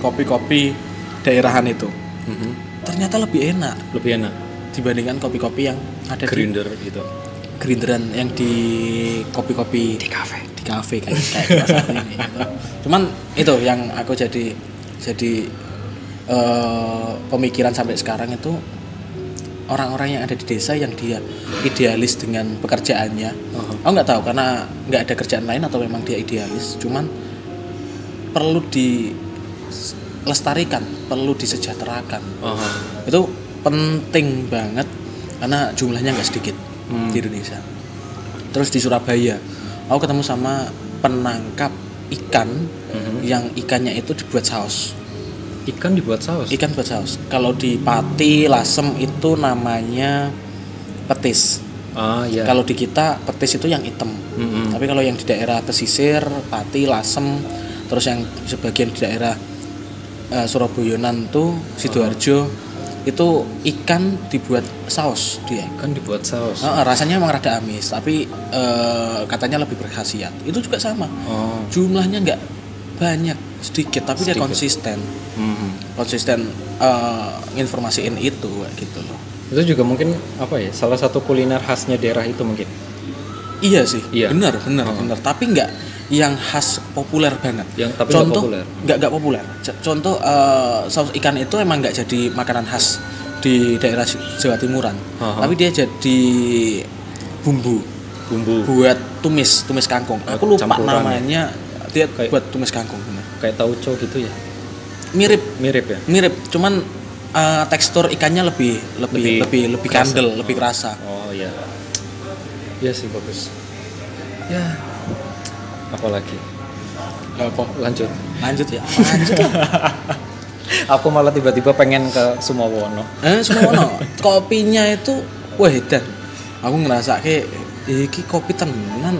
kopi-kopi daerahan itu Mhm. ternyata lebih enak Lebih enak. dibandingkan kopi-kopi yang ada Grinder gitu. di gerinderan yang di kopi-kopi di kafe di kafe kayak kayak kita saat ini gitu. cuman itu yang aku jadi jadi eh, pemikiran sampai sekarang itu orang-orang yang ada di desa yang dia idealis dengan pekerjaannya Aha. aku nggak tahu karena nggak ada kerjaan lain atau memang dia idealis cuman perlu dilestarikan perlu disejahterakan Aha. itu penting banget karena jumlahnya nggak sedikit Hmm. di Indonesia terus di Surabaya aku ketemu sama penangkap ikan Mhm. yang ikannya itu dibuat saus Ikan dibuat saus. ikan buat saus kalau di Pati Lasem itu namanya petis Ah, ya. kalau di kita petis itu yang hitam Mhm. tapi kalau yang di daerah pesisir Pati Lasem terus yang sebagian di daerah eh, Surabayanan tuh sidoarjo itu ikan dibuat saus dia Ikan dibuat saus. Heeh, rasanya emang rada amis tapi eh, katanya lebih berkhasiat itu juga sama Oh. jumlahnya nggak banyak sedikit tapi dia Sedikit. konsisten Mhm. konsisten eh, informasiin itu gitu loh Itu juga mungkin apa ya? Salah satu kuliner khasnya daerah itu mungkin. iya sih Iya. benar benar Oh. benar tapi nggak yang khas populer banget Yang tapi contoh populer. nggak nggak populer C- contoh eh, saus ikan itu emang nggak jadi makanan khas di daerah Jawa Timuran Aha. tapi dia jadi bumbu Bumbu buat tumis tumis kangkung aku lupa Campuran ya? namanya dia Kayak- buat tumis kangkung. Kayak tauco gitu ya. mirip Mirip ya? mirip cuman eh, tekstur ikannya lebih lebih Lebih lebih lebih, kerasa. kandel lebih kerasa Oh iya. Iya sih bagus. Ya. Apalagi? apa Lanjut. lanjut ya lanjut lah Aku malah tiba-tiba pengen ke Sumawono. eh semua kopinya itu wah edan aku ngerasa kayak iki kopi tenan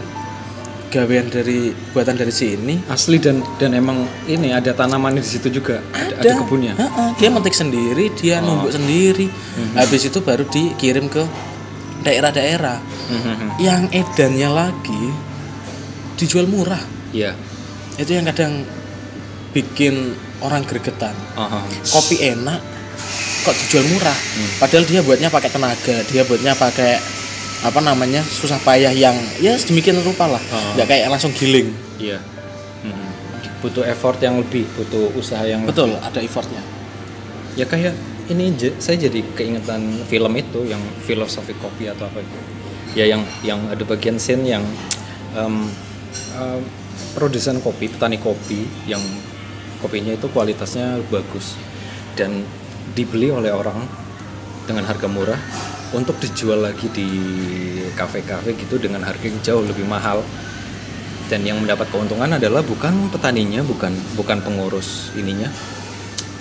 gawean dari buatan dari sini Asli dan dan emang ini ada tanaman di situ juga. Ada, ada kebunnya. Heeh, dia metik sendiri dia Oh. numbuk sendiri Mhm. habis itu baru dikirim ke daerah-daerah Mhm. yang edannya lagi dijual murah Iya. itu yang kadang bikin orang gregetan Aha. kopi enak kok dijual murah padahal dia buatnya pakai tenaga dia buatnya pakai apa namanya susah payah yang ya sedemikian rupa lah. Oh. nggak kayak langsung giling. Iya. Mhm. Butuh effort yang lebih, butuh usaha yang betul ada effortnya. Ya kayak ini saya jadi keingetan film itu yang filosofi kopi atau apa itu. Ya yang yang ada bagian scene yang em, em, produsen kopi petani kopi yang kopinya itu kualitasnya bagus. Dan dibeli oleh orang dengan harga murah untuk dijual lagi di kafe-kafe gitu dengan harga yang jauh lebih mahal. Dan yang mendapat keuntungan adalah bukan petaninya bukan bukan pengurus ininya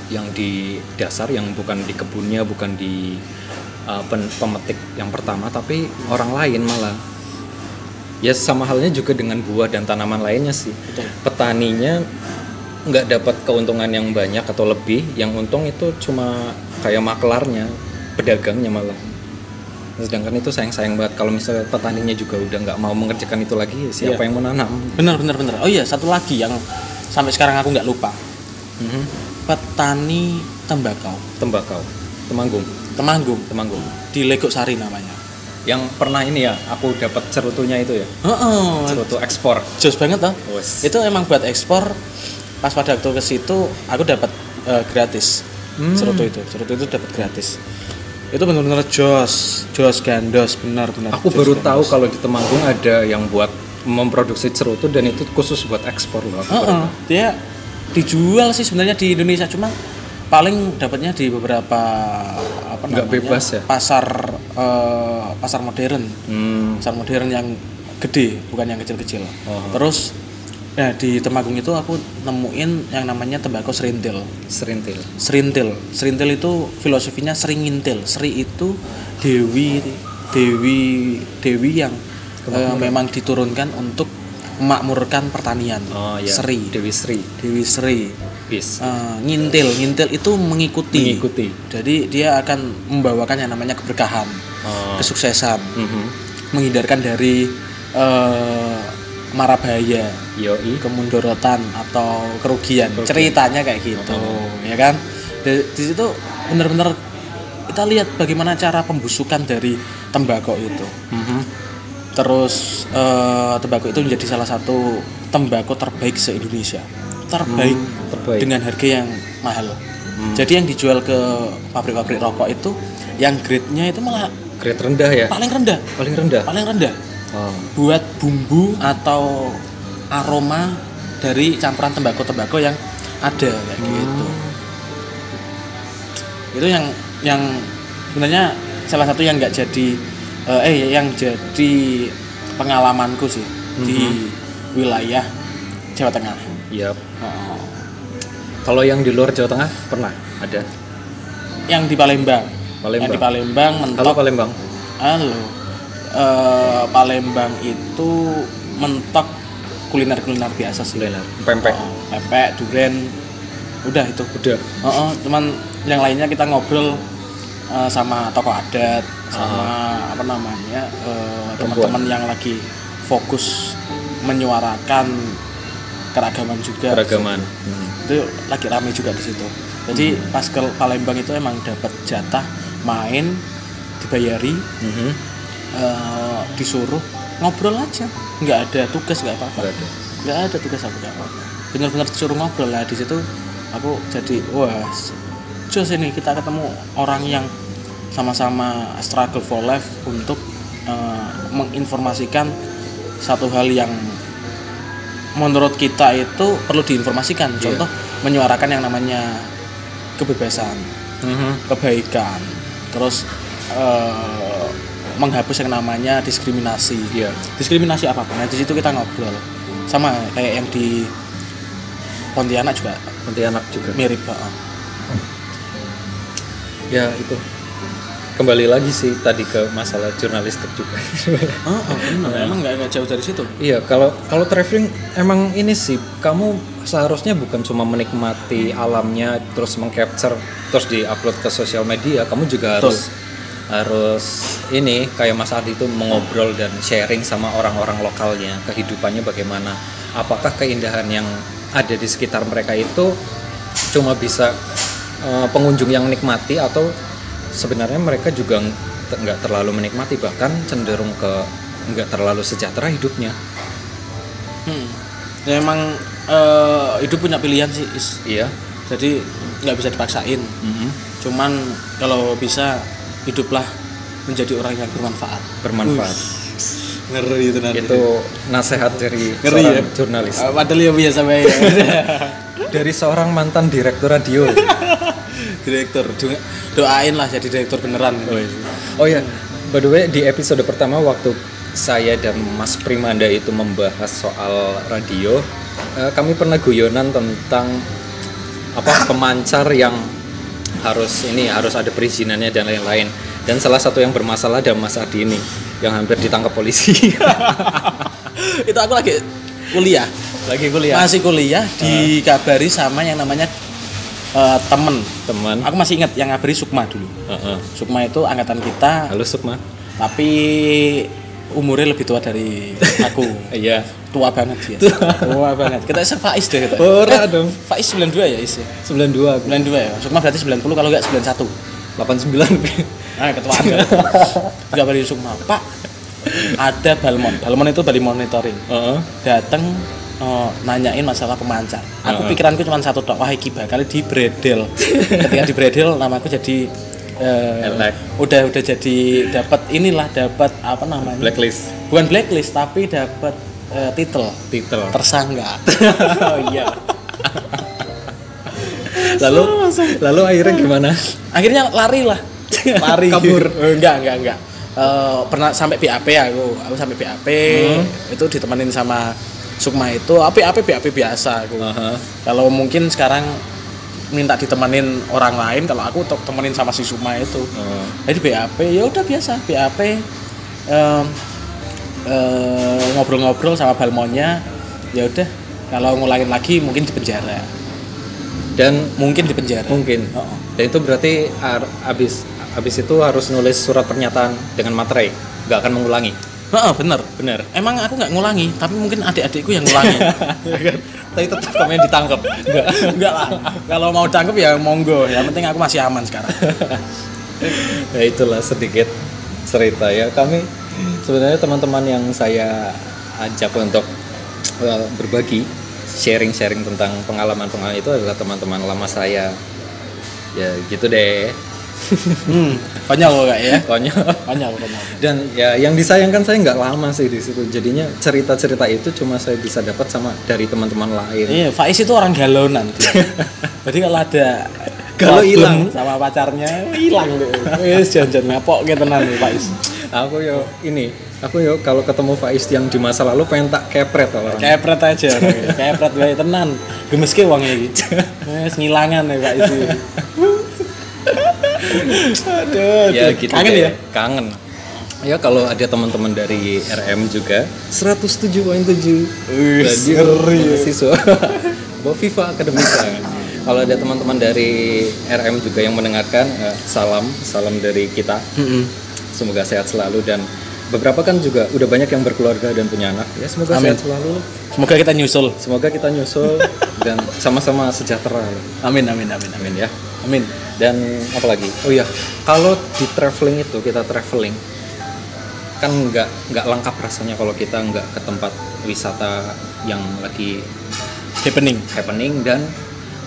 yang di dasar yang bukan di kebunnya bukan di uh, pen- pemetik yang pertama tapi orang lain malah. Ya sama halnya juga dengan buah dan tanaman lainnya sih. Betul. petaninya nggak dapat keuntungan yang banyak atau lebih yang untung itu cuma kayak maklarnya pedagangnya malah sedangkan itu sayang-sayang banget. Kalau misalnya petaninya juga udah nggak mau mengerjakan itu lagi ya siapa Iya. yang menanam? Benar benar benar. Oh iya satu lagi yang sampai sekarang aku nggak lupa. Mhm. petani tembakau. Tembakau. Temanggung. Temanggung. Temanggung. Di Legok Sari namanya. Yang pernah ini ya aku dapat cerutunya itu ya. Heeh, cerutu ekspor. Jos banget toh. Wes. itu emang buat ekspor. Pas pada waktu ke situ aku dapat eh, gratis Hmm. cerutu itu. Cerutu itu dapat gratis itu benar-benar jos jos gandos benar-benar aku baru gandos. tahu kalau di temanggung ada yang buat memproduksi cerutu dan itu khusus buat ekspor loh aku Heeh, tahu. dia dijual sih sebenarnya di Indonesia cuma paling dapatnya di beberapa apa Nggak namanya bebas ya? pasar eh, pasar modern Hmm, pasar modern yang gede bukan yang kecil-kecil Oh. terus nah di Temanggung itu aku nemuin yang namanya tembakau serintil Serintil. serintil serintil itu filosofinya sering ngintil seri itu dewi dewi dewi yang eh, memang diturunkan untuk memakmurkan pertanian Oh iya. seri Dewi Sri. dewi Bis. Eh, ngintil ngintil itu mengikuti Mengikuti. jadi dia akan membawakan yang namanya keberkahan Oh. kesuksesan Mhm. menghindarkan dari eh, mara bahaya Yoi. kemundorotan atau kerugian. ceritanya kayak gitu ya kan di, di situ benar-benar kita lihat bagaimana cara pembusukan dari tembakau itu Mhm. terus eh, tembakau itu menjadi salah satu tembakau terbaik se Indonesia terbaik terbaik. dengan harga yang mahal jadi yang dijual ke pabrik-pabrik rokok itu yang grade-nya itu malah Grade rendah ya. paling rendah Paling rendah. paling rendah Oh. buat bumbu atau aroma dari campuran tembakau-tembakau yang ada kayak gitu. Itu yang yang sebenarnya salah satu yang nggak jadi eh, eh yang jadi pengalamanku sih di wilayah Jawa Tengah. Yap. Oh. Kalau yang di luar Jawa Tengah pernah ada. Yang di Palembang. Palembang. Yang di Palembang Halo mentok Palembang. Halo. Eh, Palembang itu mentok kuliner-kuliner biasa sih. Kuliner. Pempek. Oh, pempek, duren, udah itu. Udah. Oh, oh, cuman yang lainnya kita ngobrol eh, sama tokoh adat, sama apa namanya eh, teman-teman yang lagi fokus menyuarakan keragaman juga. Keragaman. Hmm. Itu lagi rame juga di situ. Jadi pas ke Palembang itu emang dapat jatah main, dibayari, Mhm. Eh, disuruh ngobrol aja, nggak ada tugas nggak apa-apa. Nggak ada. nggak ada tugas aku nggak apa-apa. Benar-benar disuruh ngobrol. Lah di situ aku jadi wah jos ini kita ketemu orang yang sama-sama struggle for life untuk eh, menginformasikan satu hal yang menurut kita itu perlu diinformasikan. Contoh menyuarakan yang namanya kebebasan Mhm. kebaikan terus eh, menghapus yang namanya diskriminasi Iya. diskriminasi apa pun nah di situ kita ngobrol sama kayak yang di Pontianak juga Pontianak juga. mirip Pak. Ya itu. Kembali lagi sih tadi ke masalah jurnalistik juga. Oh, oh benar emang nggak jauh dari situ Iya, kalau kalau traveling emang ini sih kamu seharusnya bukan cuma menikmati alamnya terus mengcapture terus diupload ke sosial media, kamu juga harus harus ini kayak Mas Adi itu mengobrol dan sharing sama orang-orang lokalnya, kehidupannya bagaimana. Apakah keindahan yang ada di sekitar mereka itu cuma bisa eh, pengunjung yang nikmati atau sebenarnya mereka juga ng- nggak terlalu menikmati bahkan cenderung ke nggak terlalu sejahtera hidupnya. hmm. ya emang eh, hidup punya pilihan sih Is. Iya. jadi nggak bisa dipaksain Mhm. cuman kalau bisa hiduplah menjadi orang yang bermanfaat Bermanfaat. ngeri itu nanti Itu nasihat dari Ngeri seorang ya? jurnalis. Ah, padahal ya biasa baik Dari seorang mantan direktur radio. direktur Do- doain lah jadi direktur beneran Oh ya, by the way di episode pertama waktu saya dan Mas Primanda itu membahas soal radio, eh, kami pernah guyonan tentang apa pemancar yang harus ini harus ada perizinannya dan lain-lain. Dan salah satu yang bermasalah adalah Mas Adi ini yang hampir ditangkap polisi. itu aku lagi kuliah Lagi kuliah. masih kuliah dikabari sama yang namanya eh, temen Teman. aku masih ingat yang ngabari Sukma dulu Heeh. Sukma itu angkatan kita Halo Sukma. tapi umurnya lebih tua dari aku Iya. tua banget dia tua banget kita se Faiz deh kita Ora dong. Faiz 92 ya Is ya? 92 aku. 92 ya Sukma berarti 90 kalau enggak 91 89. nah ketuaan dikabari Sukma Pak ada Balmon Balmon itu Bali Monitoring datang eh, nanyain masalah pemancar. Aku pikiranku cuma satu tok, wah iki bakal di bredel. Ketika di bredel namaku jadi Elek. udah udah jadi dapat inilah dapat apa namanya? Blacklist. Bukan blacklist tapi dapat eh, titel Titel. tersangka. oh iya. Lalu lalu akhirnya gimana? Akhirnya lari lah. Lari. Kabur. Eh, enggak, enggak, enggak. eh, pernah sampai BAP aku aku sampai BAP itu ditemenin sama Sukma itu api api BAP biasa aku Aha. kalau mungkin sekarang minta ditemenin orang lain kalau aku temenin sama si Sukma itu Oh. jadi BAP ya udah biasa BAP em, eh, ngobrol-ngobrol sama balmonnya ya udah kalau ngulangin lagi mungkin di penjara Dan mungkin di penjara mungkin. Oh. Dan itu berarti ar- abis abis itu harus nulis surat pernyataan dengan materai, nggak akan mengulangi. Heeh, bener Benar. emang aku nggak ngulangi tapi mungkin adik-adikku yang ngulangi Ya kan? Tapi tetap kamu yang ditangkap. Enggak. enggak lah. Kalau mau tangkap ya monggo. Yang penting aku masih aman sekarang. Ya itulah sedikit cerita ya. Kami sebenarnya teman-teman yang saya ajak untuk uh, berbagi sharing-sharing tentang pengalaman-pengalaman itu adalah teman-teman lama saya. Ya gitu deh hmm, konyol kok kak ya konyol konyol konyol dan ya yang disayangkan saya nggak lama sih di situ jadinya cerita-cerita itu cuma saya bisa dapat sama dari teman-teman lain Iya, Faiz itu orang galonan. dia. Jadi kalau ada Galau problem hilang. sama pacarnya hilang deh. Wis jangan ngapok gitu tenan nih Faiz. aku yo ini aku yo kalau ketemu Faiz yang di masa lalu pengen tak kepret orang Kepret aja. Kepret wae tenan. Gemeske wong iki. Wis ngilangan nih Faiz. Aduh, ya gitu kangen deh. ya? kangen. Ya kalau ada teman-teman dari RM juga. 107.7 Wih, radio ngeri. mahasiswa. Bawa Viva Akademika kalau ada teman-teman dari RM juga yang mendengarkan eh, salam salam dari kita. Semoga sehat selalu dan beberapa kan juga udah banyak yang berkeluarga dan punya anak ya semoga Amin. sehat selalu Semoga kita nyusul. semoga kita nyusul dan sama-sama sejahtera Amin amin amin amin. amin ya Amin. dan apa lagi oh ya kalau di traveling itu kita traveling kan nggak nggak lengkap rasanya kalau kita nggak ke tempat wisata yang lagi Happening. happening dan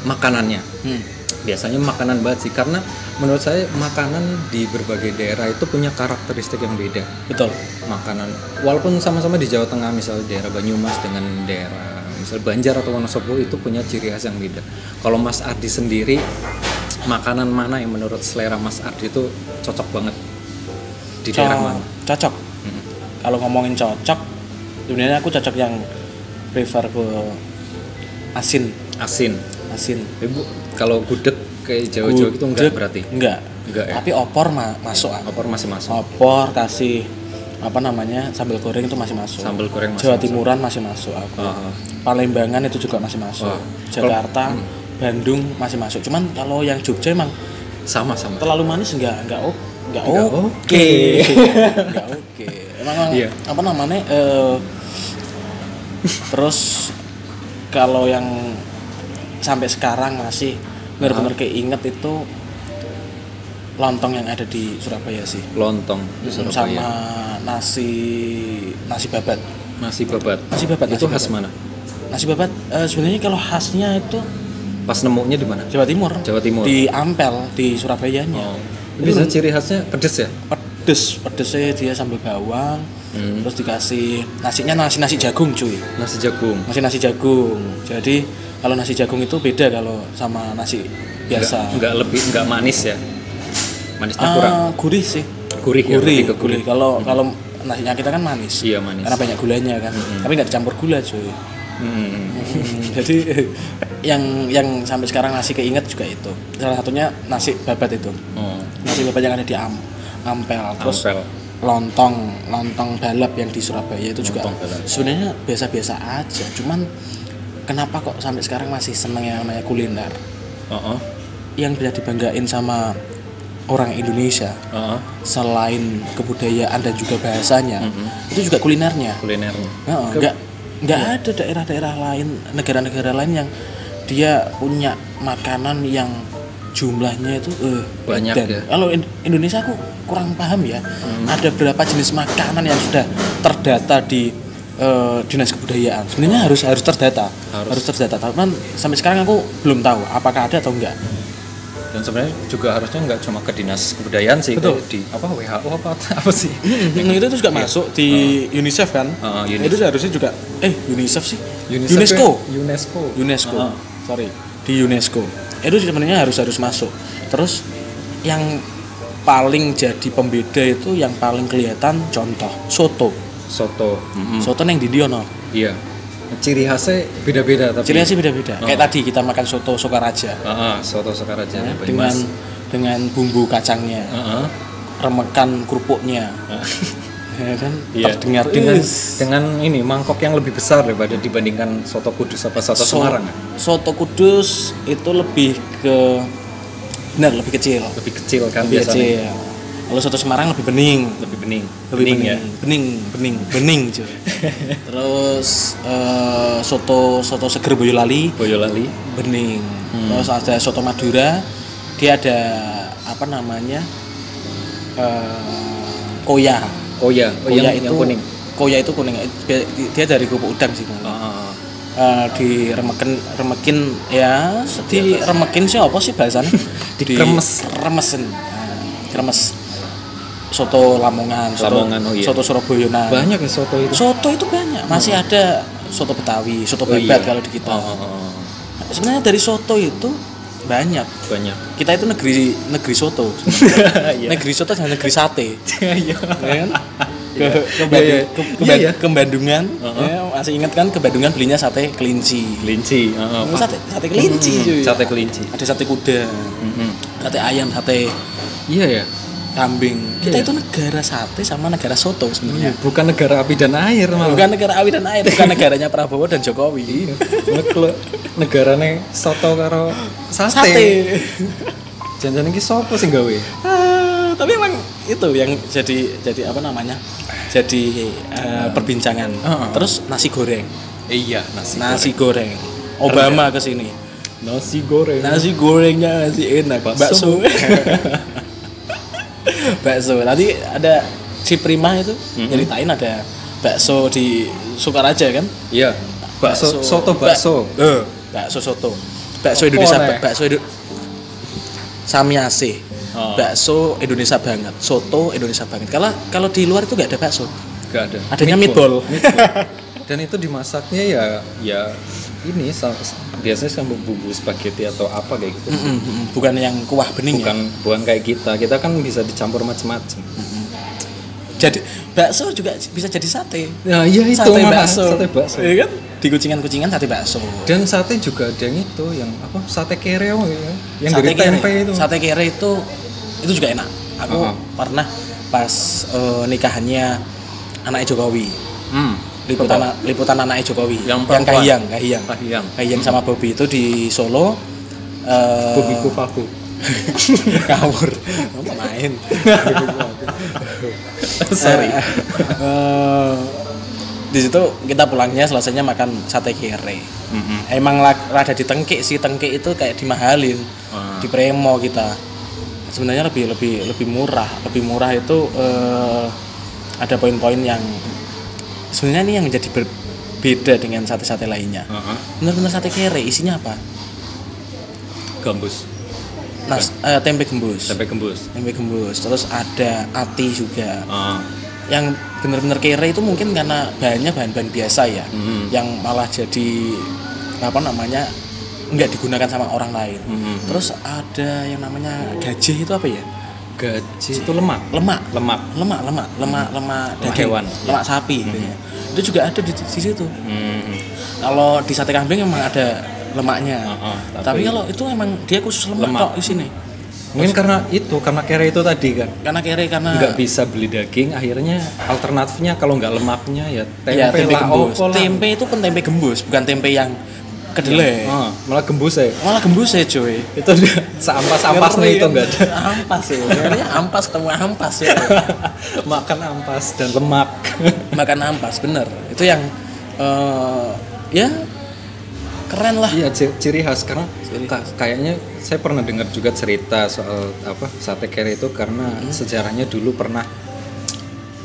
makanannya Hmm. Biasanya makanan banget sih karena menurut saya makanan di berbagai daerah itu punya karakteristik yang beda Betul. makanan walaupun sama-sama di Jawa Tengah misalnya daerah Banyumas dengan daerah misal Banjar atau Wonosobo itu punya ciri khas yang beda kalau Mas Ardi sendiri makanan mana yang menurut selera Mas Ardi itu cocok banget di daerah Co- mana Cocok. Mm-mm. Kalau ngomongin cocok, sebenarnya aku cocok yang prefer ke asin, asin asin. ibu kalau gudeg kayak Jawa-Jawa itu enggak berarti Enggak. Enggak ya? Tapi opor ma- masuk. ah. opor masih masuk Opor kasih apa namanya sambal goreng itu masih masuk. sambal goreng masih Jawa masuk. Timuran masih masuk aku. Aha. Palembangan itu juga masih masuk. Wah. Jakarta, Hmm. Bandung masih masuk. Cuman kalau yang Jogja emang sama sama terlalu manis enggak enggak o- enggak oke. Enggak oke. Emang Iya. apa namanya eh, terus kalau yang sampai sekarang masih benar-benar keinget itu lontong yang ada di Surabaya sih. lontong di sama Surabaya nasi nasi babat. nasi babat Nasi babat itu nasi khas babat. mana Nasi babat eh, sebenarnya kalau khasnya itu pas nemunya di mana Jawa Timur. Jawa Timur. Di Ampel di Surabayanya. oh. bisa ciri khasnya pedes ya pedes pedesnya dia sambal bawang Hmm. terus dikasih nasinya nasi nasi jagung cuy. Nasi jagung. Nasi nasi jagung. Jadi kalau nasi jagung itu beda kalau sama nasi biasa. Nggak, nggak lebih nggak manis ya? Manisnya Ah, kurang? gurih sih. Gurih ya gurih ke gurih. kalau kalau nasinya kita kan manis. Iya manis. Karena banyak gulanya kan. Tapi nggak dicampur gula cuy. Hmm. Hmm, jadi yang yang sampai sekarang nasi keinget juga itu. Salah satunya nasi babat itu. Oh. Nasi babat yang ada di Am Ampel terus Ampel. lontong lontong balap yang di Surabaya itu juga Lontong sebenarnya biasa-biasa aja cuman kenapa kok sampai sekarang masih seneng yang namanya kuliner oh. yang bisa dibanggain sama orang Indonesia oh. selain kebudayaan dan juga bahasanya Mhm. itu juga kulinernya kulinernya Heeh, nggak nggak ada daerah-daerah lain negara-negara lain yang dia punya makanan yang jumlahnya itu eh Banyak ya. Kalau In- Indonesia aku kurang paham ya. Ada berapa jenis makanan yang sudah terdata di eh, dinas kebudayaan. Sebenarnya harus harus terdata. Harus. Harus, terdata. Tapi sampai sekarang aku belum tahu apakah ada atau enggak. dan sebenarnya juga harusnya nggak cuma ke dinas kebudayaan sih Betul. di apa WHO apa apa sih Nah, itu juga masuk di UNICEF kan? Heeh, Itu seharusnya juga eh UNICEF sih. UNESCO UNESCO. UNESCO UNESCO Heeh. sorry di UNESCO itu sebenarnya harus harus masuk terus yang paling jadi pembeda itu yang paling kelihatan contoh soto. soto Mm-mm. Soto neng di no. iya ciri khasnya beda-beda tapi Ciri khasnya beda-beda. Oh. Kayak tadi kita makan soto Sokaraja ah, soto Sokaraja ya, dengan dengan bumbu kacangnya, ah. remekan kerupuknya. Ah. ya kan Iya. terdengar dengan "Wis." dengan ini mangkok yang lebih besar daripada dibandingkan soto kudus apa soto So- Semarang? Soto Kudus itu lebih ke benar lebih kecil. lebih kecil kan Lebih biasanya kecil. Kalau soto Semarang lebih bening. lebih bening Lebih bening, ya Bening, bening, bening cuy. Terus eh, soto soto seger Boyolali Boyolali bening. Hmm. Terus ada soto Madura, dia ada apa namanya? eh, koya. Koya oh, Koya yang, itu yang kuning Koya itu kuning. Dia, dia dari kerupuk udang sih. Ah, ah. Eh, diremekin remekin ya diremekin sih apa sih bahasanya Dikremes. remesen nah, kremes soto Lamongan soto, Lamongan, oh iya. soto Surabaya nah banyak nih soto itu soto itu banyak masih ada soto Betawi soto Oh, babat iya. kalau di kita Oh, oh, oh. sebenarnya dari soto itu banyak banyak kita itu negeri negeri soto Iya. negeri soto dan negeri sate Iya. Ya kan? ke, ke, Iya, Bandung- iya. ke, ke, Iya, iya. ke Bandungan Uh-huh. ya, masih ingat kan ke Bandungan belinya sate kelinci kelinci ah. Oh, sate sate kelinci Hmm, cuy. sate kelinci ada sate kuda Mm-mm. sate ayam sate iya ya kambing kita Iya. itu negara sate sama negara soto sebenarnya bukan negara api dan air malah bukan negara awi dan air bukan negaranya Prabowo dan Jokowi iya negarane soto karo sate, sate jangan-jangan iki sopo sih gawe Ah, tapi emang itu yang jadi jadi apa namanya? Jadi eh, perbincangan. Heeh. terus nasi goreng. Iya nasi nasi goreng. Obama ke sini nasi goreng. Nasi gorengnya masih enak. Bakso. bakso. Bakso. Tadi ada si Prima itu nyeritain ada bakso di Sukaraja kan? Iya. Bakso soto bakso. Bak- eh, bakso soto. Bakso Indonesia bakso Indo Samiase Oh. bakso Indonesia banget soto Indonesia banget. Kalau kalau di luar itu nggak ada bakso? Gak ada. Adanya meatball, dan itu dimasaknya ya ya ini sa- biasanya sama bumbu spaghetti atau apa kayak gitu. Mm, mm, mm. bukan yang kuah bening ya? Bukan bukan kayak kita. Kita kan bisa dicampur macam-macam jadi bakso juga bisa jadi sate. Nah iya itu sate malah, bakso. Sate bakso. Iya kan? Di kucingan-kucingan sate bakso. Dan sate juga ada yang itu yang apa? Sate kereo ya. Yang sate dari tempe itu. Sate kere itu itu juga enak. Aku Uh-uh. pernah pas eh, nikahannya anaknya Jokowi. Hmm. liputan liputan anaknya Jokowi. Yang yang kahiyang kahiyang. Kahiyang. kahiyang sama Bobby itu di Solo. Eh Bobby Kufaku ngawur. Main? Sorry. Eh, di situ kita pulangnya selesainya makan sate kere. Mm-mm. emang la- rada ditengkik sih tengkik itu kayak dimahalin Ah. di premo kita sebenarnya lebih lebih lebih murah. Lebih murah itu eh, ada poin-poin yang sebenarnya ini yang menjadi berbeda dengan sate-sate lainnya. Uh-huh. sate kere isinya apa? Gambus. Nas eh, tempe gembus. Tempe gembus. Tempe gembus. Terus ada ati juga. Ah. yang bener-bener kere itu mungkin karena bahannya bahan-bahan biasa ya Mhm. yang malah jadi apa namanya nggak digunakan sama orang lain. Mhm. terus ada yang namanya gajih itu apa ya? Gaji itu lemak? Lemak. Lemak. Lemak lemak lemak lemak Lemak daging hewan. lemak sapi gitu ya. itu juga ada di, di situ. Hmm. kalau di sate kambing memang ada lemaknya. Heeh, tapi, tapi- kalau itu emang dia khusus lemak, Lemak. kok di sini. Mungkin karena itu karena kere itu tadi kan? Karena kere karena nggak bisa beli daging akhirnya alternatifnya kalau nggak lemaknya ya tempe, ya, tempe lah. gembus. Tempe itu pun tempe gembus bukan tempe yang kedelai. Ah, malah gembus ya. Malah gembus ya cuy. Itu seampas ampasnya itu enggak ada. Ampas ya Sebenarnya ampas ketemu ampas ya. Makan ampas dan lemak. Makan ampas bener. Itu yang eh, ya keren lah. Iya ci- ciri khas. Karena Ciri ka- kayaknya saya pernah dengar juga cerita soal apa sate kere itu karena Hmm. sejarahnya dulu pernah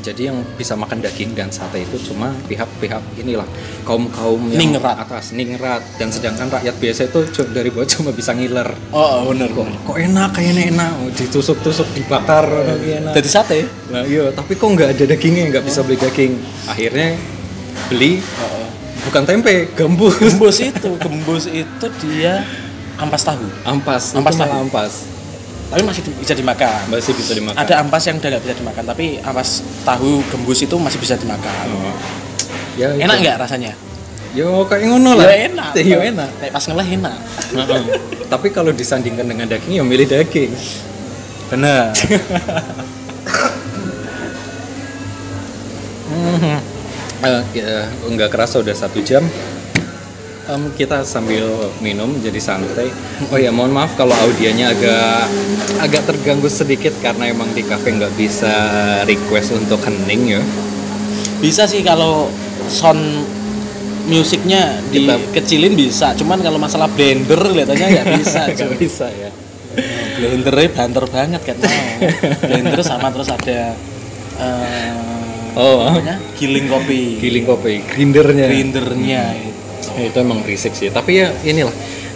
jadi yang bisa makan daging dan sate itu cuma pihak-pihak inilah kaum kaum yang Ningrat. atas ningrat dan sedangkan rakyat biasa itu dari bawah cuma bisa ngiler oh bener kok kok enak kayaknya enak Oh, ditusuk-tusuk dibakar lagi enak jadi sate Nah, iya, tapi kok nggak ada dagingnya, nggak bisa beli daging. Akhirnya beli bukan tempe, gambus. gembus itu gembus itu dia ampas tahu Ampas, Ampas tahu. ampas. Tapi masih di- bisa dimakan Masih bisa dimakan. ada ampas yang udah nggak bisa dimakan tapi ampas tahu gembus itu masih bisa dimakan Oh. Ya, itu. enak nggak rasanya Yo kayak ngono lah. ya enak Yo enak. Nek pas ngeleh enak Heeh. Tapi kalau disandingkan dengan daging ya milih daging. bener Mhm. Eh, ya, nggak kerasa udah satu jam. Em, kita sambil minum jadi santai. Oh ya mohon maaf kalau audionya agak agak terganggu sedikit karena emang di cafe nggak bisa request untuk hening ya. bisa sih kalau sound musiknya dikecilin bisa cuman kalau masalah blender kelihatannya nggak bisa Nggak bisa ya. blendernya banter banget kan blender sama terus ada eh, Oh. namanya giling kopi Giling kopi, grindernya. grindernya itu. Ya, itu emang berisik sih. Tapi ya inilah.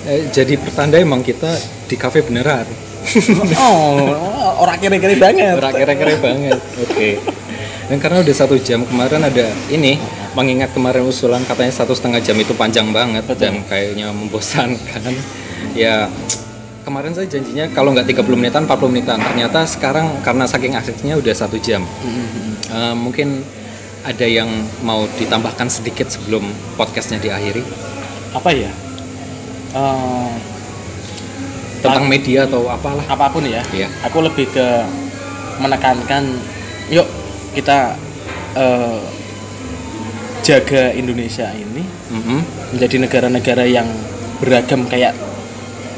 eh, jadi pertanda emang kita di cafe beneran. oh orang kira-kira banget Kere-kere banget. Oke. Dan karena udah satu jam kemarin ada ini mengingat kemarin usulan katanya satu setengah jam itu panjang banget dan kayaknya membosankan. Ya kemarin saya janjinya kalau nggak 30 menitan 40 menitan. Ternyata sekarang karena saking asiknya udah satu jam. Eh, mungkin ada yang mau ditambahkan sedikit sebelum podcastnya diakhiri apa ya Eh, tentang media atau apalah. apa pun ya Iya. aku lebih ke menekankan yuk kita eh, jaga Indonesia ini Mhm. menjadi negara-negara yang beragam kayak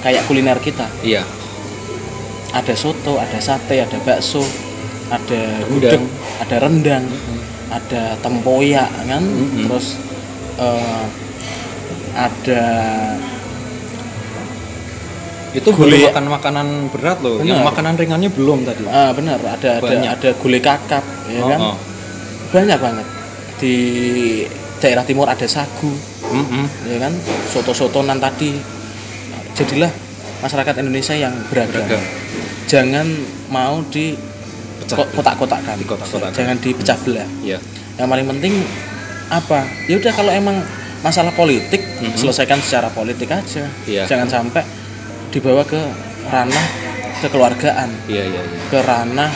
kayak kuliner kita Iya. ada soto ada sate ada bakso ada gudeg ada rendang ada tempoyak kan Mm-mm. terus eh, ada Itu Gulai- makan makanan berat loh. Yang Benar. makanan ringannya belum tadi. ah, benar ada ada Banyak. ada gulai kakap ya Oh, kan oh. banyak banget di daerah timur ada sagu Mm-mm. ya kan soto-sotonan tadi jadilah masyarakat Indonesia yang beragam, Beragam. jangan mau di Pecah. ko- kotak-kotakan Di kotak-kotakan. jangan dipecah belah Iya. yang paling penting apa ya udah kalau emang masalah politik Mhm. selesaikan secara politik aja Iya. jangan sampai dibawa ke ranah kekeluargaan Iya iya iya. ke ranah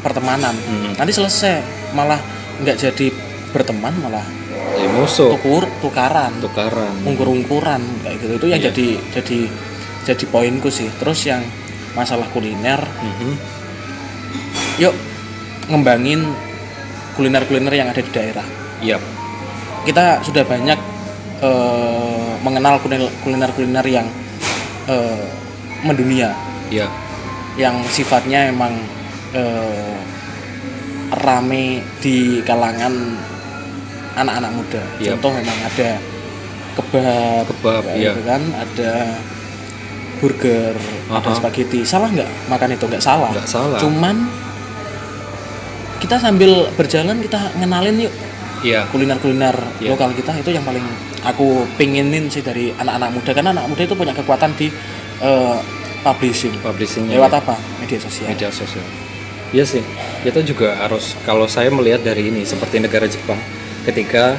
pertemanan Mhm. nanti selesai malah nggak jadi berteman malah Ya musuh. tukur tukaran Tukaran. ungkur-ungkuran kayak gitu itu yang Iya. jadi jadi jadi poinku sih terus yang masalah kuliner Mhm. Yuk ngembangin kuliner-kuliner yang ada di daerah Iya. kita sudah banyak eh, mengenal kuliner kuliner-kuliner yang eh, mendunia Iya. yang sifatnya emang eh, rame di kalangan anak-anak muda. Iya. Contoh memang ada kebab, Kebab, kayak iya. gitu kan, ada burger, ada Aha. spaghetti. Salah nggak makan itu? Nggak salah. Nggak salah. Cuman kita sambil berjalan kita ngenalin yuk Iya. kuliner-kuliner Iya. lokal kita itu yang paling aku pinginin sih dari anak-anak muda karena anak muda itu punya kekuatan di eh, publishing Publishingnya lewat ya. apa media sosial media sosial. Iya sih. Kita juga harus kalau saya melihat dari ini seperti negara Jepang ketika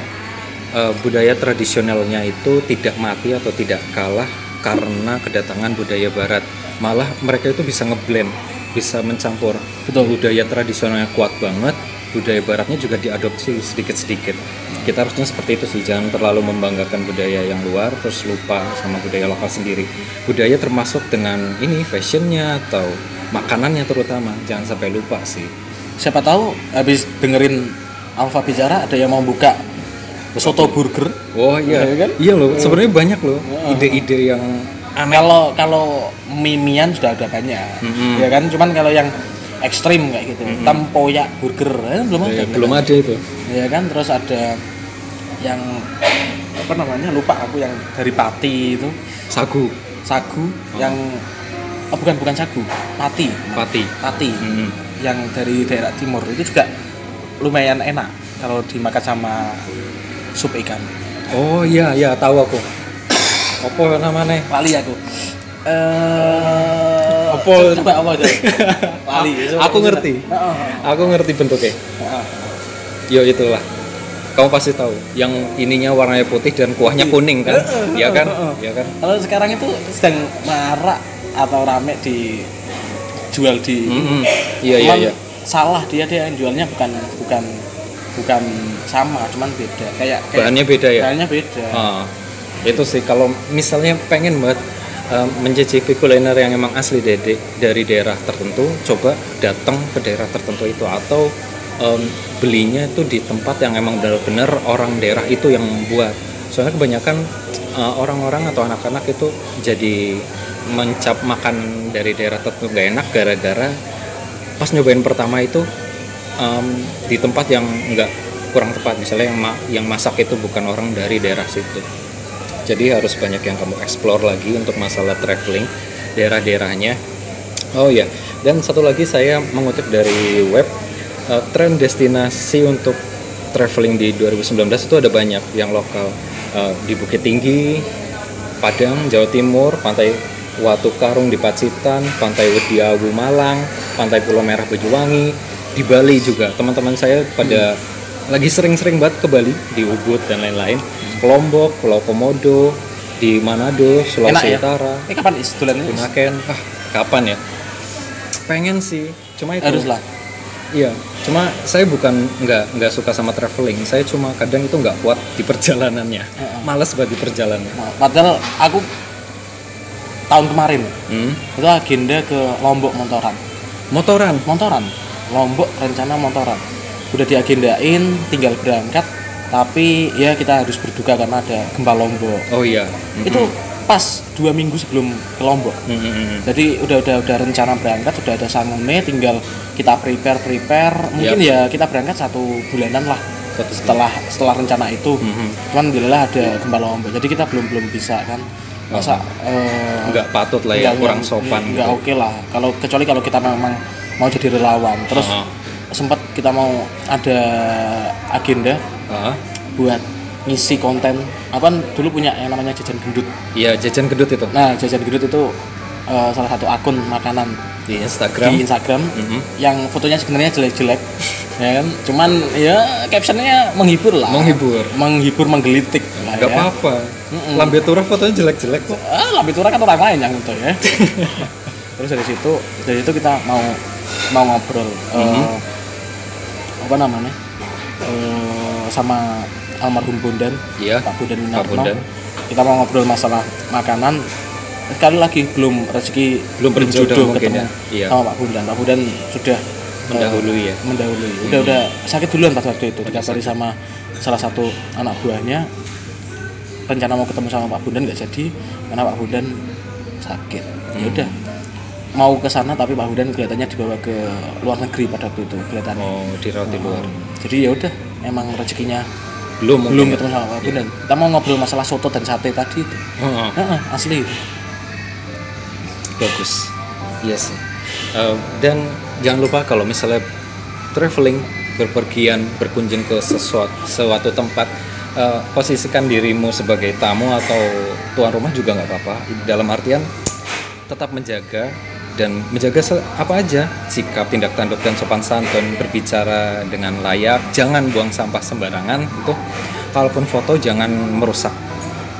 eh, budaya tradisionalnya itu tidak mati atau tidak kalah karena kedatangan budaya barat. Malah mereka itu bisa ngeblend, bisa mencampur. Betul. Budaya tradisionalnya kuat banget, budaya baratnya juga diadopsi sedikit-sedikit. Kita harusnya seperti itu sih, jangan terlalu membanggakan budaya yang luar terus lupa sama budaya lokal sendiri. Budaya termasuk dengan ini fashionnya atau makanannya terutama, jangan sampai lupa sih. siapa tahu habis dengerin Alfa bicara ada yang mau buka soto burger Oh iya, Iya kan? iya loh. Sebenarnya banyak loh ide-ide yang aneh. kalau kalau mimian sudah ada banyak. Mm-mm. ya kan? Cuman kalau yang ekstrim kayak gitu. Tempoyak burger eh, belum ada. Ya, belum ada itu. ya kan? Terus ada yang apa namanya? Lupa aku yang dari pati itu. Sagu, sagu yang oh bukan bukan sagu. Pati. Pati. pati. Mm-mm. yang dari daerah timur. Itu juga lumayan enak kalau dimakan sama sup ikan. Oh iya, iya tahu aku. Apa namanya? lali aku eh Apa? coba apa aja lali coba. Aku ngerti. Aku ngerti bentuknya. Yo itulah. Kamu pasti tahu. Yang ininya warnanya putih dan kuahnya kuning kan? Iya kan? Iya kan? kalau sekarang itu sedang marak atau rame di jual di Mm-mm. Iya iya Cuman iya. salah dia dia yang jualnya bukan bukan bukan sama cuman beda kayak, kayak Bahannya beda ya. bahannya beda Ah, itu sih kalau misalnya pengen banget um, mencicipi kuliner yang emang asli dari dari daerah tertentu, coba datang ke daerah tertentu itu. Atau um, belinya itu di tempat yang emang benar-benar orang daerah itu yang buat. Soalnya kebanyakan uh, orang-orang atau anak-anak itu jadi mencap makan dari daerah tertentu gak enak gara-gara pas nyobain pertama itu um, di tempat yang nggak kurang tepat. Misalnya yang ma- yang masak itu bukan orang dari daerah situ jadi harus banyak yang kamu explore lagi untuk masalah traveling daerah-daerahnya oh ya dan satu lagi saya mengutip dari web uh, tren destinasi untuk traveling di 2019 itu ada banyak yang lokal Uh, di Bukit Tinggi Padang, Jawa Timur, Pantai Watu Karung di Pacitan, Pantai Wediawu Malang, Pantai Pulau Merah Banyuwangi, di Bali juga. Teman-teman saya pada lagi sering-sering banget ke Bali, di Ubud dan lain-lain. Lombok, Pulau Komodo, di Manado, enak Sulawesi ya Utara, eh kapan is dolannya Is? Bunaken. Ah, kapan ya? Pengen sih, cuma itu. harus lah Iya, cuma saya bukan nggak nggak suka sama traveling. Saya cuma kadang itu nggak kuat di perjalanannya. Males banget di perjalanan. Nah, padahal aku tahun kemarin Hmm? itu agenda ke Lombok Montoran Motoran. Montoran Lombok rencana Montoran udah diagendain tinggal berangkat tapi ya kita harus berduka karena ada gempa Lombok. Oh iya. itu pas dua minggu sebelum ke Lombok. Mm, mm, mm. jadi udah udah udah rencana berangkat udah ada sangune tinggal kita prepare prepare. Mungkin ya kita berangkat satu bulanan lah Satu setelah setelah rencana itu. Mhm. cuman alhamdulillah ada gempa Lombok. Jadi kita belum belum bisa kan. Masa eh, Nggak patut lah ya, kurang sopan nggak gitu. oke lah. Kalau kecuali kalau kita memang mau jadi relawan. Terus Ah. sempat kita mau ada agenda Ah, buat ngisi konten aku kan dulu punya yang namanya jajan gendut Iya, jajan gedut itu nah jajan gendut itu eh, salah satu akun makanan di Instagram. di Instagram Mhm. yang fotonya sebenarnya jelek-jelek ya kan cuman ya captionnya menghibur lah Menghibur. menghibur menggelitik lah Nggak ya. apa-apa. Lambe turah fotonya jelek-jelek kok. ah Lambe kan orang lain yang itu ya terus dari situ dari situ kita mau mau ngobrol eh, apa namanya Eh, sama almarhum Bondan Iya. Pak Bondan Pak Winarno Bondan. kita mau ngobrol masalah makanan sekali lagi belum rezeki Belum berjodoh jodoh mungkin ya. Iya. sama Pak Bondan Pak Bondan sudah Mendahului ya. eh, mendahului udah udah sakit duluan pas waktu itu dikabari sama salah satu anak buahnya rencana mau ketemu sama Pak Bondan nggak jadi karena Pak Bondan sakit Hmm. ya udah mau ke sana tapi Pak Bondan kelihatannya dibawa ke luar negeri pada waktu itu kelihatannya Mau dirawat di luar. jadi ya udah emang rezekinya Belum mungkin. belum ya? ketemu sama Pak Bondan kita mau ngobrol masalah soto dan sate tadi itu. Heeh, asli bagus iya sih Eh, dan jangan lupa kalau misalnya traveling berpergian berkunjung ke sesuatu, suatu tempat eh, posisikan dirimu sebagai tamu atau tuan rumah juga nggak apa-apa dalam artian tetap menjaga dan menjaga apa aja? Sikap tindak tanduk dan sopan santun berbicara dengan layak jangan buang sampah sembarangan itu kalaupun foto jangan merusak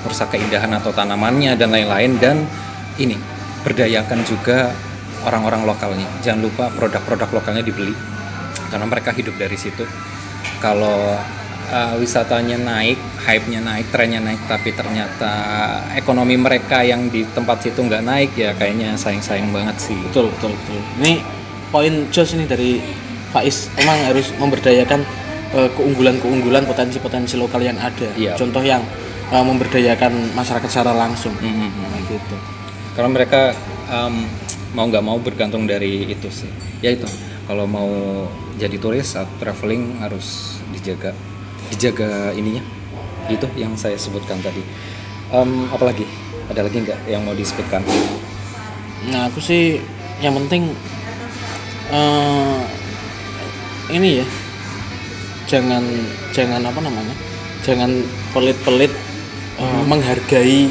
merusak keindahan atau tanamannya dan lain-lain. Dan ini berdayakan juga orang-orang lokalnya. Jangan lupa produk-produk lokalnya dibeli karena mereka hidup dari situ. Kalau uh, wisatanya naik hype-nya naik trennya naik tapi ternyata ekonomi mereka yang di tempat situ nggak naik ya kayaknya sayang-sayang banget sih. Betul betul betul. Ini poin jos ini dari Faiz. Emang harus memberdayakan eh, keunggulan-keunggulan potensi-potensi lokal yang ada. Iya. contoh yang eh, memberdayakan masyarakat secara langsung. Mhm. Nah, gitu. Karena mereka um, mau nggak mau bergantung dari itu sih. Ya itu. Kalau mau jadi turis atau traveling harus dijaga dijaga ininya. Itu yang saya sebutkan tadi. Em, apalagi? Ada lagi nggak yang mau disebutkan? Nah aku sih yang penting eh ini ya. Jangan jangan apa namanya? Jangan pelit-pelit eh, menghargai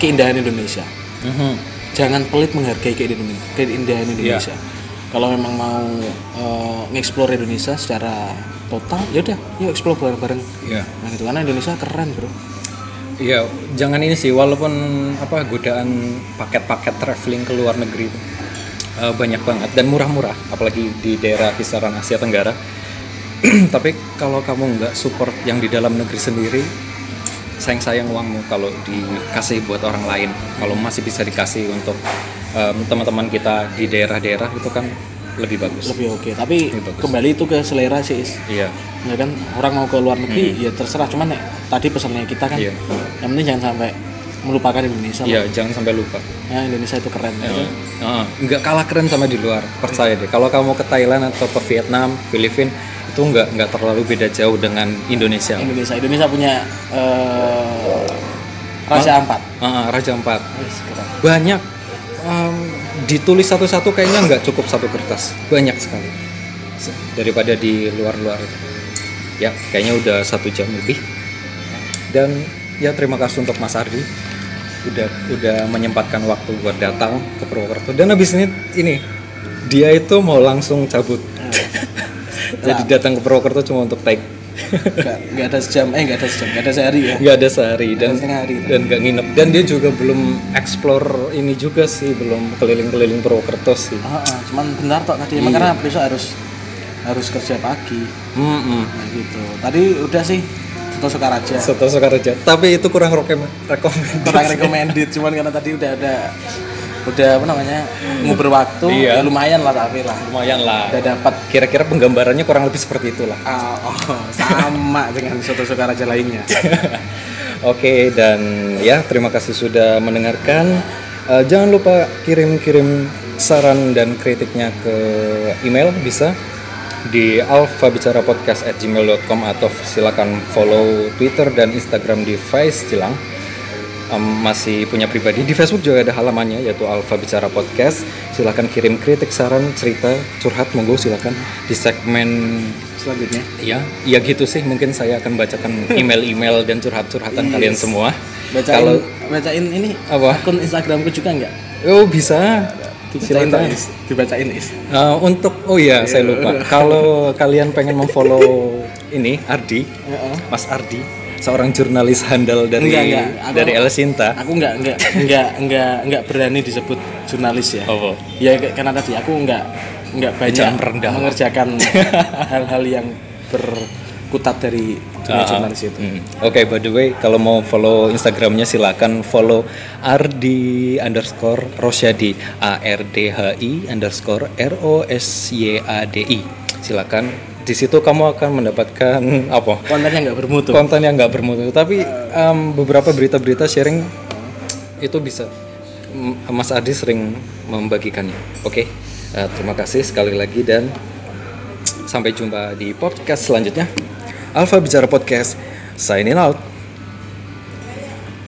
keindahan Indonesia. Mhm. Jangan pelit menghargai keindahan keindahan Indonesia. Kalau memang mau eh, nge-explore Indonesia secara total, ya udah, yuk explore bareng-bareng. Iya. Nah gitu karena Indonesia keren bro. Iya, jangan ini sih walaupun apa godaan paket-paket traveling ke luar negeri itu. eh, banyak banget dan murah-murah apalagi di daerah kisaran Asia Tenggara tapi kalau kamu nggak support yang di dalam negeri sendiri sayang-sayang uangmu kalau dikasih buat orang lain kalau masih bisa dikasih untuk em, teman-teman kita di daerah-daerah itu kan lebih bagus. Lebih oke. Tapi Lebih bagus. kembali itu ke selera sih Is. iya. Ya kan? Orang mau ke luar negeri ya terserah. Cuman nek, tadi pesannya kita kan Hmm. Iya. yang penting jangan sampai melupakan Indonesia iya jangan sampai lupa. Ya Indonesia itu keren ya kan? Heeh, nggak kalah keren sama di luar percaya deh. Kalau kamu ke Thailand atau ke Vietnam Filipina itu nggak nggak terlalu beda jauh dengan Indonesia. Indonesia. Indonesia punya eh, Raja Ampat. Heeh, Raja Empat banyak em, ditulis satu-satu kayaknya nggak cukup satu kertas. Banyak sekali. Se- daripada di luar-luar itu. Ya kayaknya udah satu jam lebih. Dan ya terima kasih untuk Mas Ardi. Udah udah menyempatkan waktu buat datang ke Purwokerto. Dan habis ini ini dia itu mau langsung cabut. Jadi datang ke Purwokerto cuma untuk take nggak nggak ada sejam eh nggak ada sejam nggak ada sehari ya? Nggak ada sehari dan setengah hari. dan nggak nginep. Dan dia juga belum explore ini juga sih belum keliling-keliling Purwokerto sih. Ah, ah, cuman bentar tok tadi emang karena besok harus harus kerja pagi. Hmm, nah gitu. Tadi udah sih Soto Sukaraja Soto Sokaraja. Tapi itu kurang rekom rekomend kurang recommended cuman karena tadi udah ada udah apa namanya nguber waktu Iya. ya lumayan lah tapi lah lumayan lah udah dapat kira-kira penggambarannya kurang lebih seperti itulah ah, oh, sama dengan Soto Sukaraja lainnya Oke dan ya terima kasih sudah mendengarkan. Eh, jangan lupa kirim-kirim saran dan kritiknya ke email bisa di alfabicarapodcast@gmail.com atau silakan follow Twitter dan Instagram di Vice Cilang. Em, masih punya pribadi di Facebook juga ada halamannya yaitu Alfa Bicara Podcast. Silakan kirim kritik, saran, cerita, curhat monggo silakan di segmen selanjutnya Ya, ya gitu sih. Mungkin saya akan bacakan email-email dan curhat-curhatan kalian semua. bacain Kalau bacain ini apa? akun Instagramku juga nggak Oh bisa. dibacain is dibacain is Uh, untuk oh iya saya lupa. Kalau kalian pengen memfollow ini Ardi. Mas Ardi, seorang jurnalis handal dari Enggak, enggak. Aku- dari El Sinta. aku nggak nggak nggak nggak nggak berani disebut jurnalis ya Oh, ya karena tadi aku nggak nggak banyak mengerjakan hal-hal yang berkutat dari dunia Ah, jurnalis itu Hmm. Oke, by the way, kalau mau follow Instagramnya silakan follow Ardi underscore Rosyadi A R D H I underscore R O S Y A D I. Silakan. Di situ kamu akan mendapatkan apa? kontennya nggak bermutu Konten yang nggak bermutu. Tapi em, beberapa berita-berita sharing itu bisa. Mas Ardi sering membagikannya. Oke, Eh, terima kasih sekali lagi dan sampai jumpa di podcast selanjutnya. Alfa Bicara Podcast, signing out.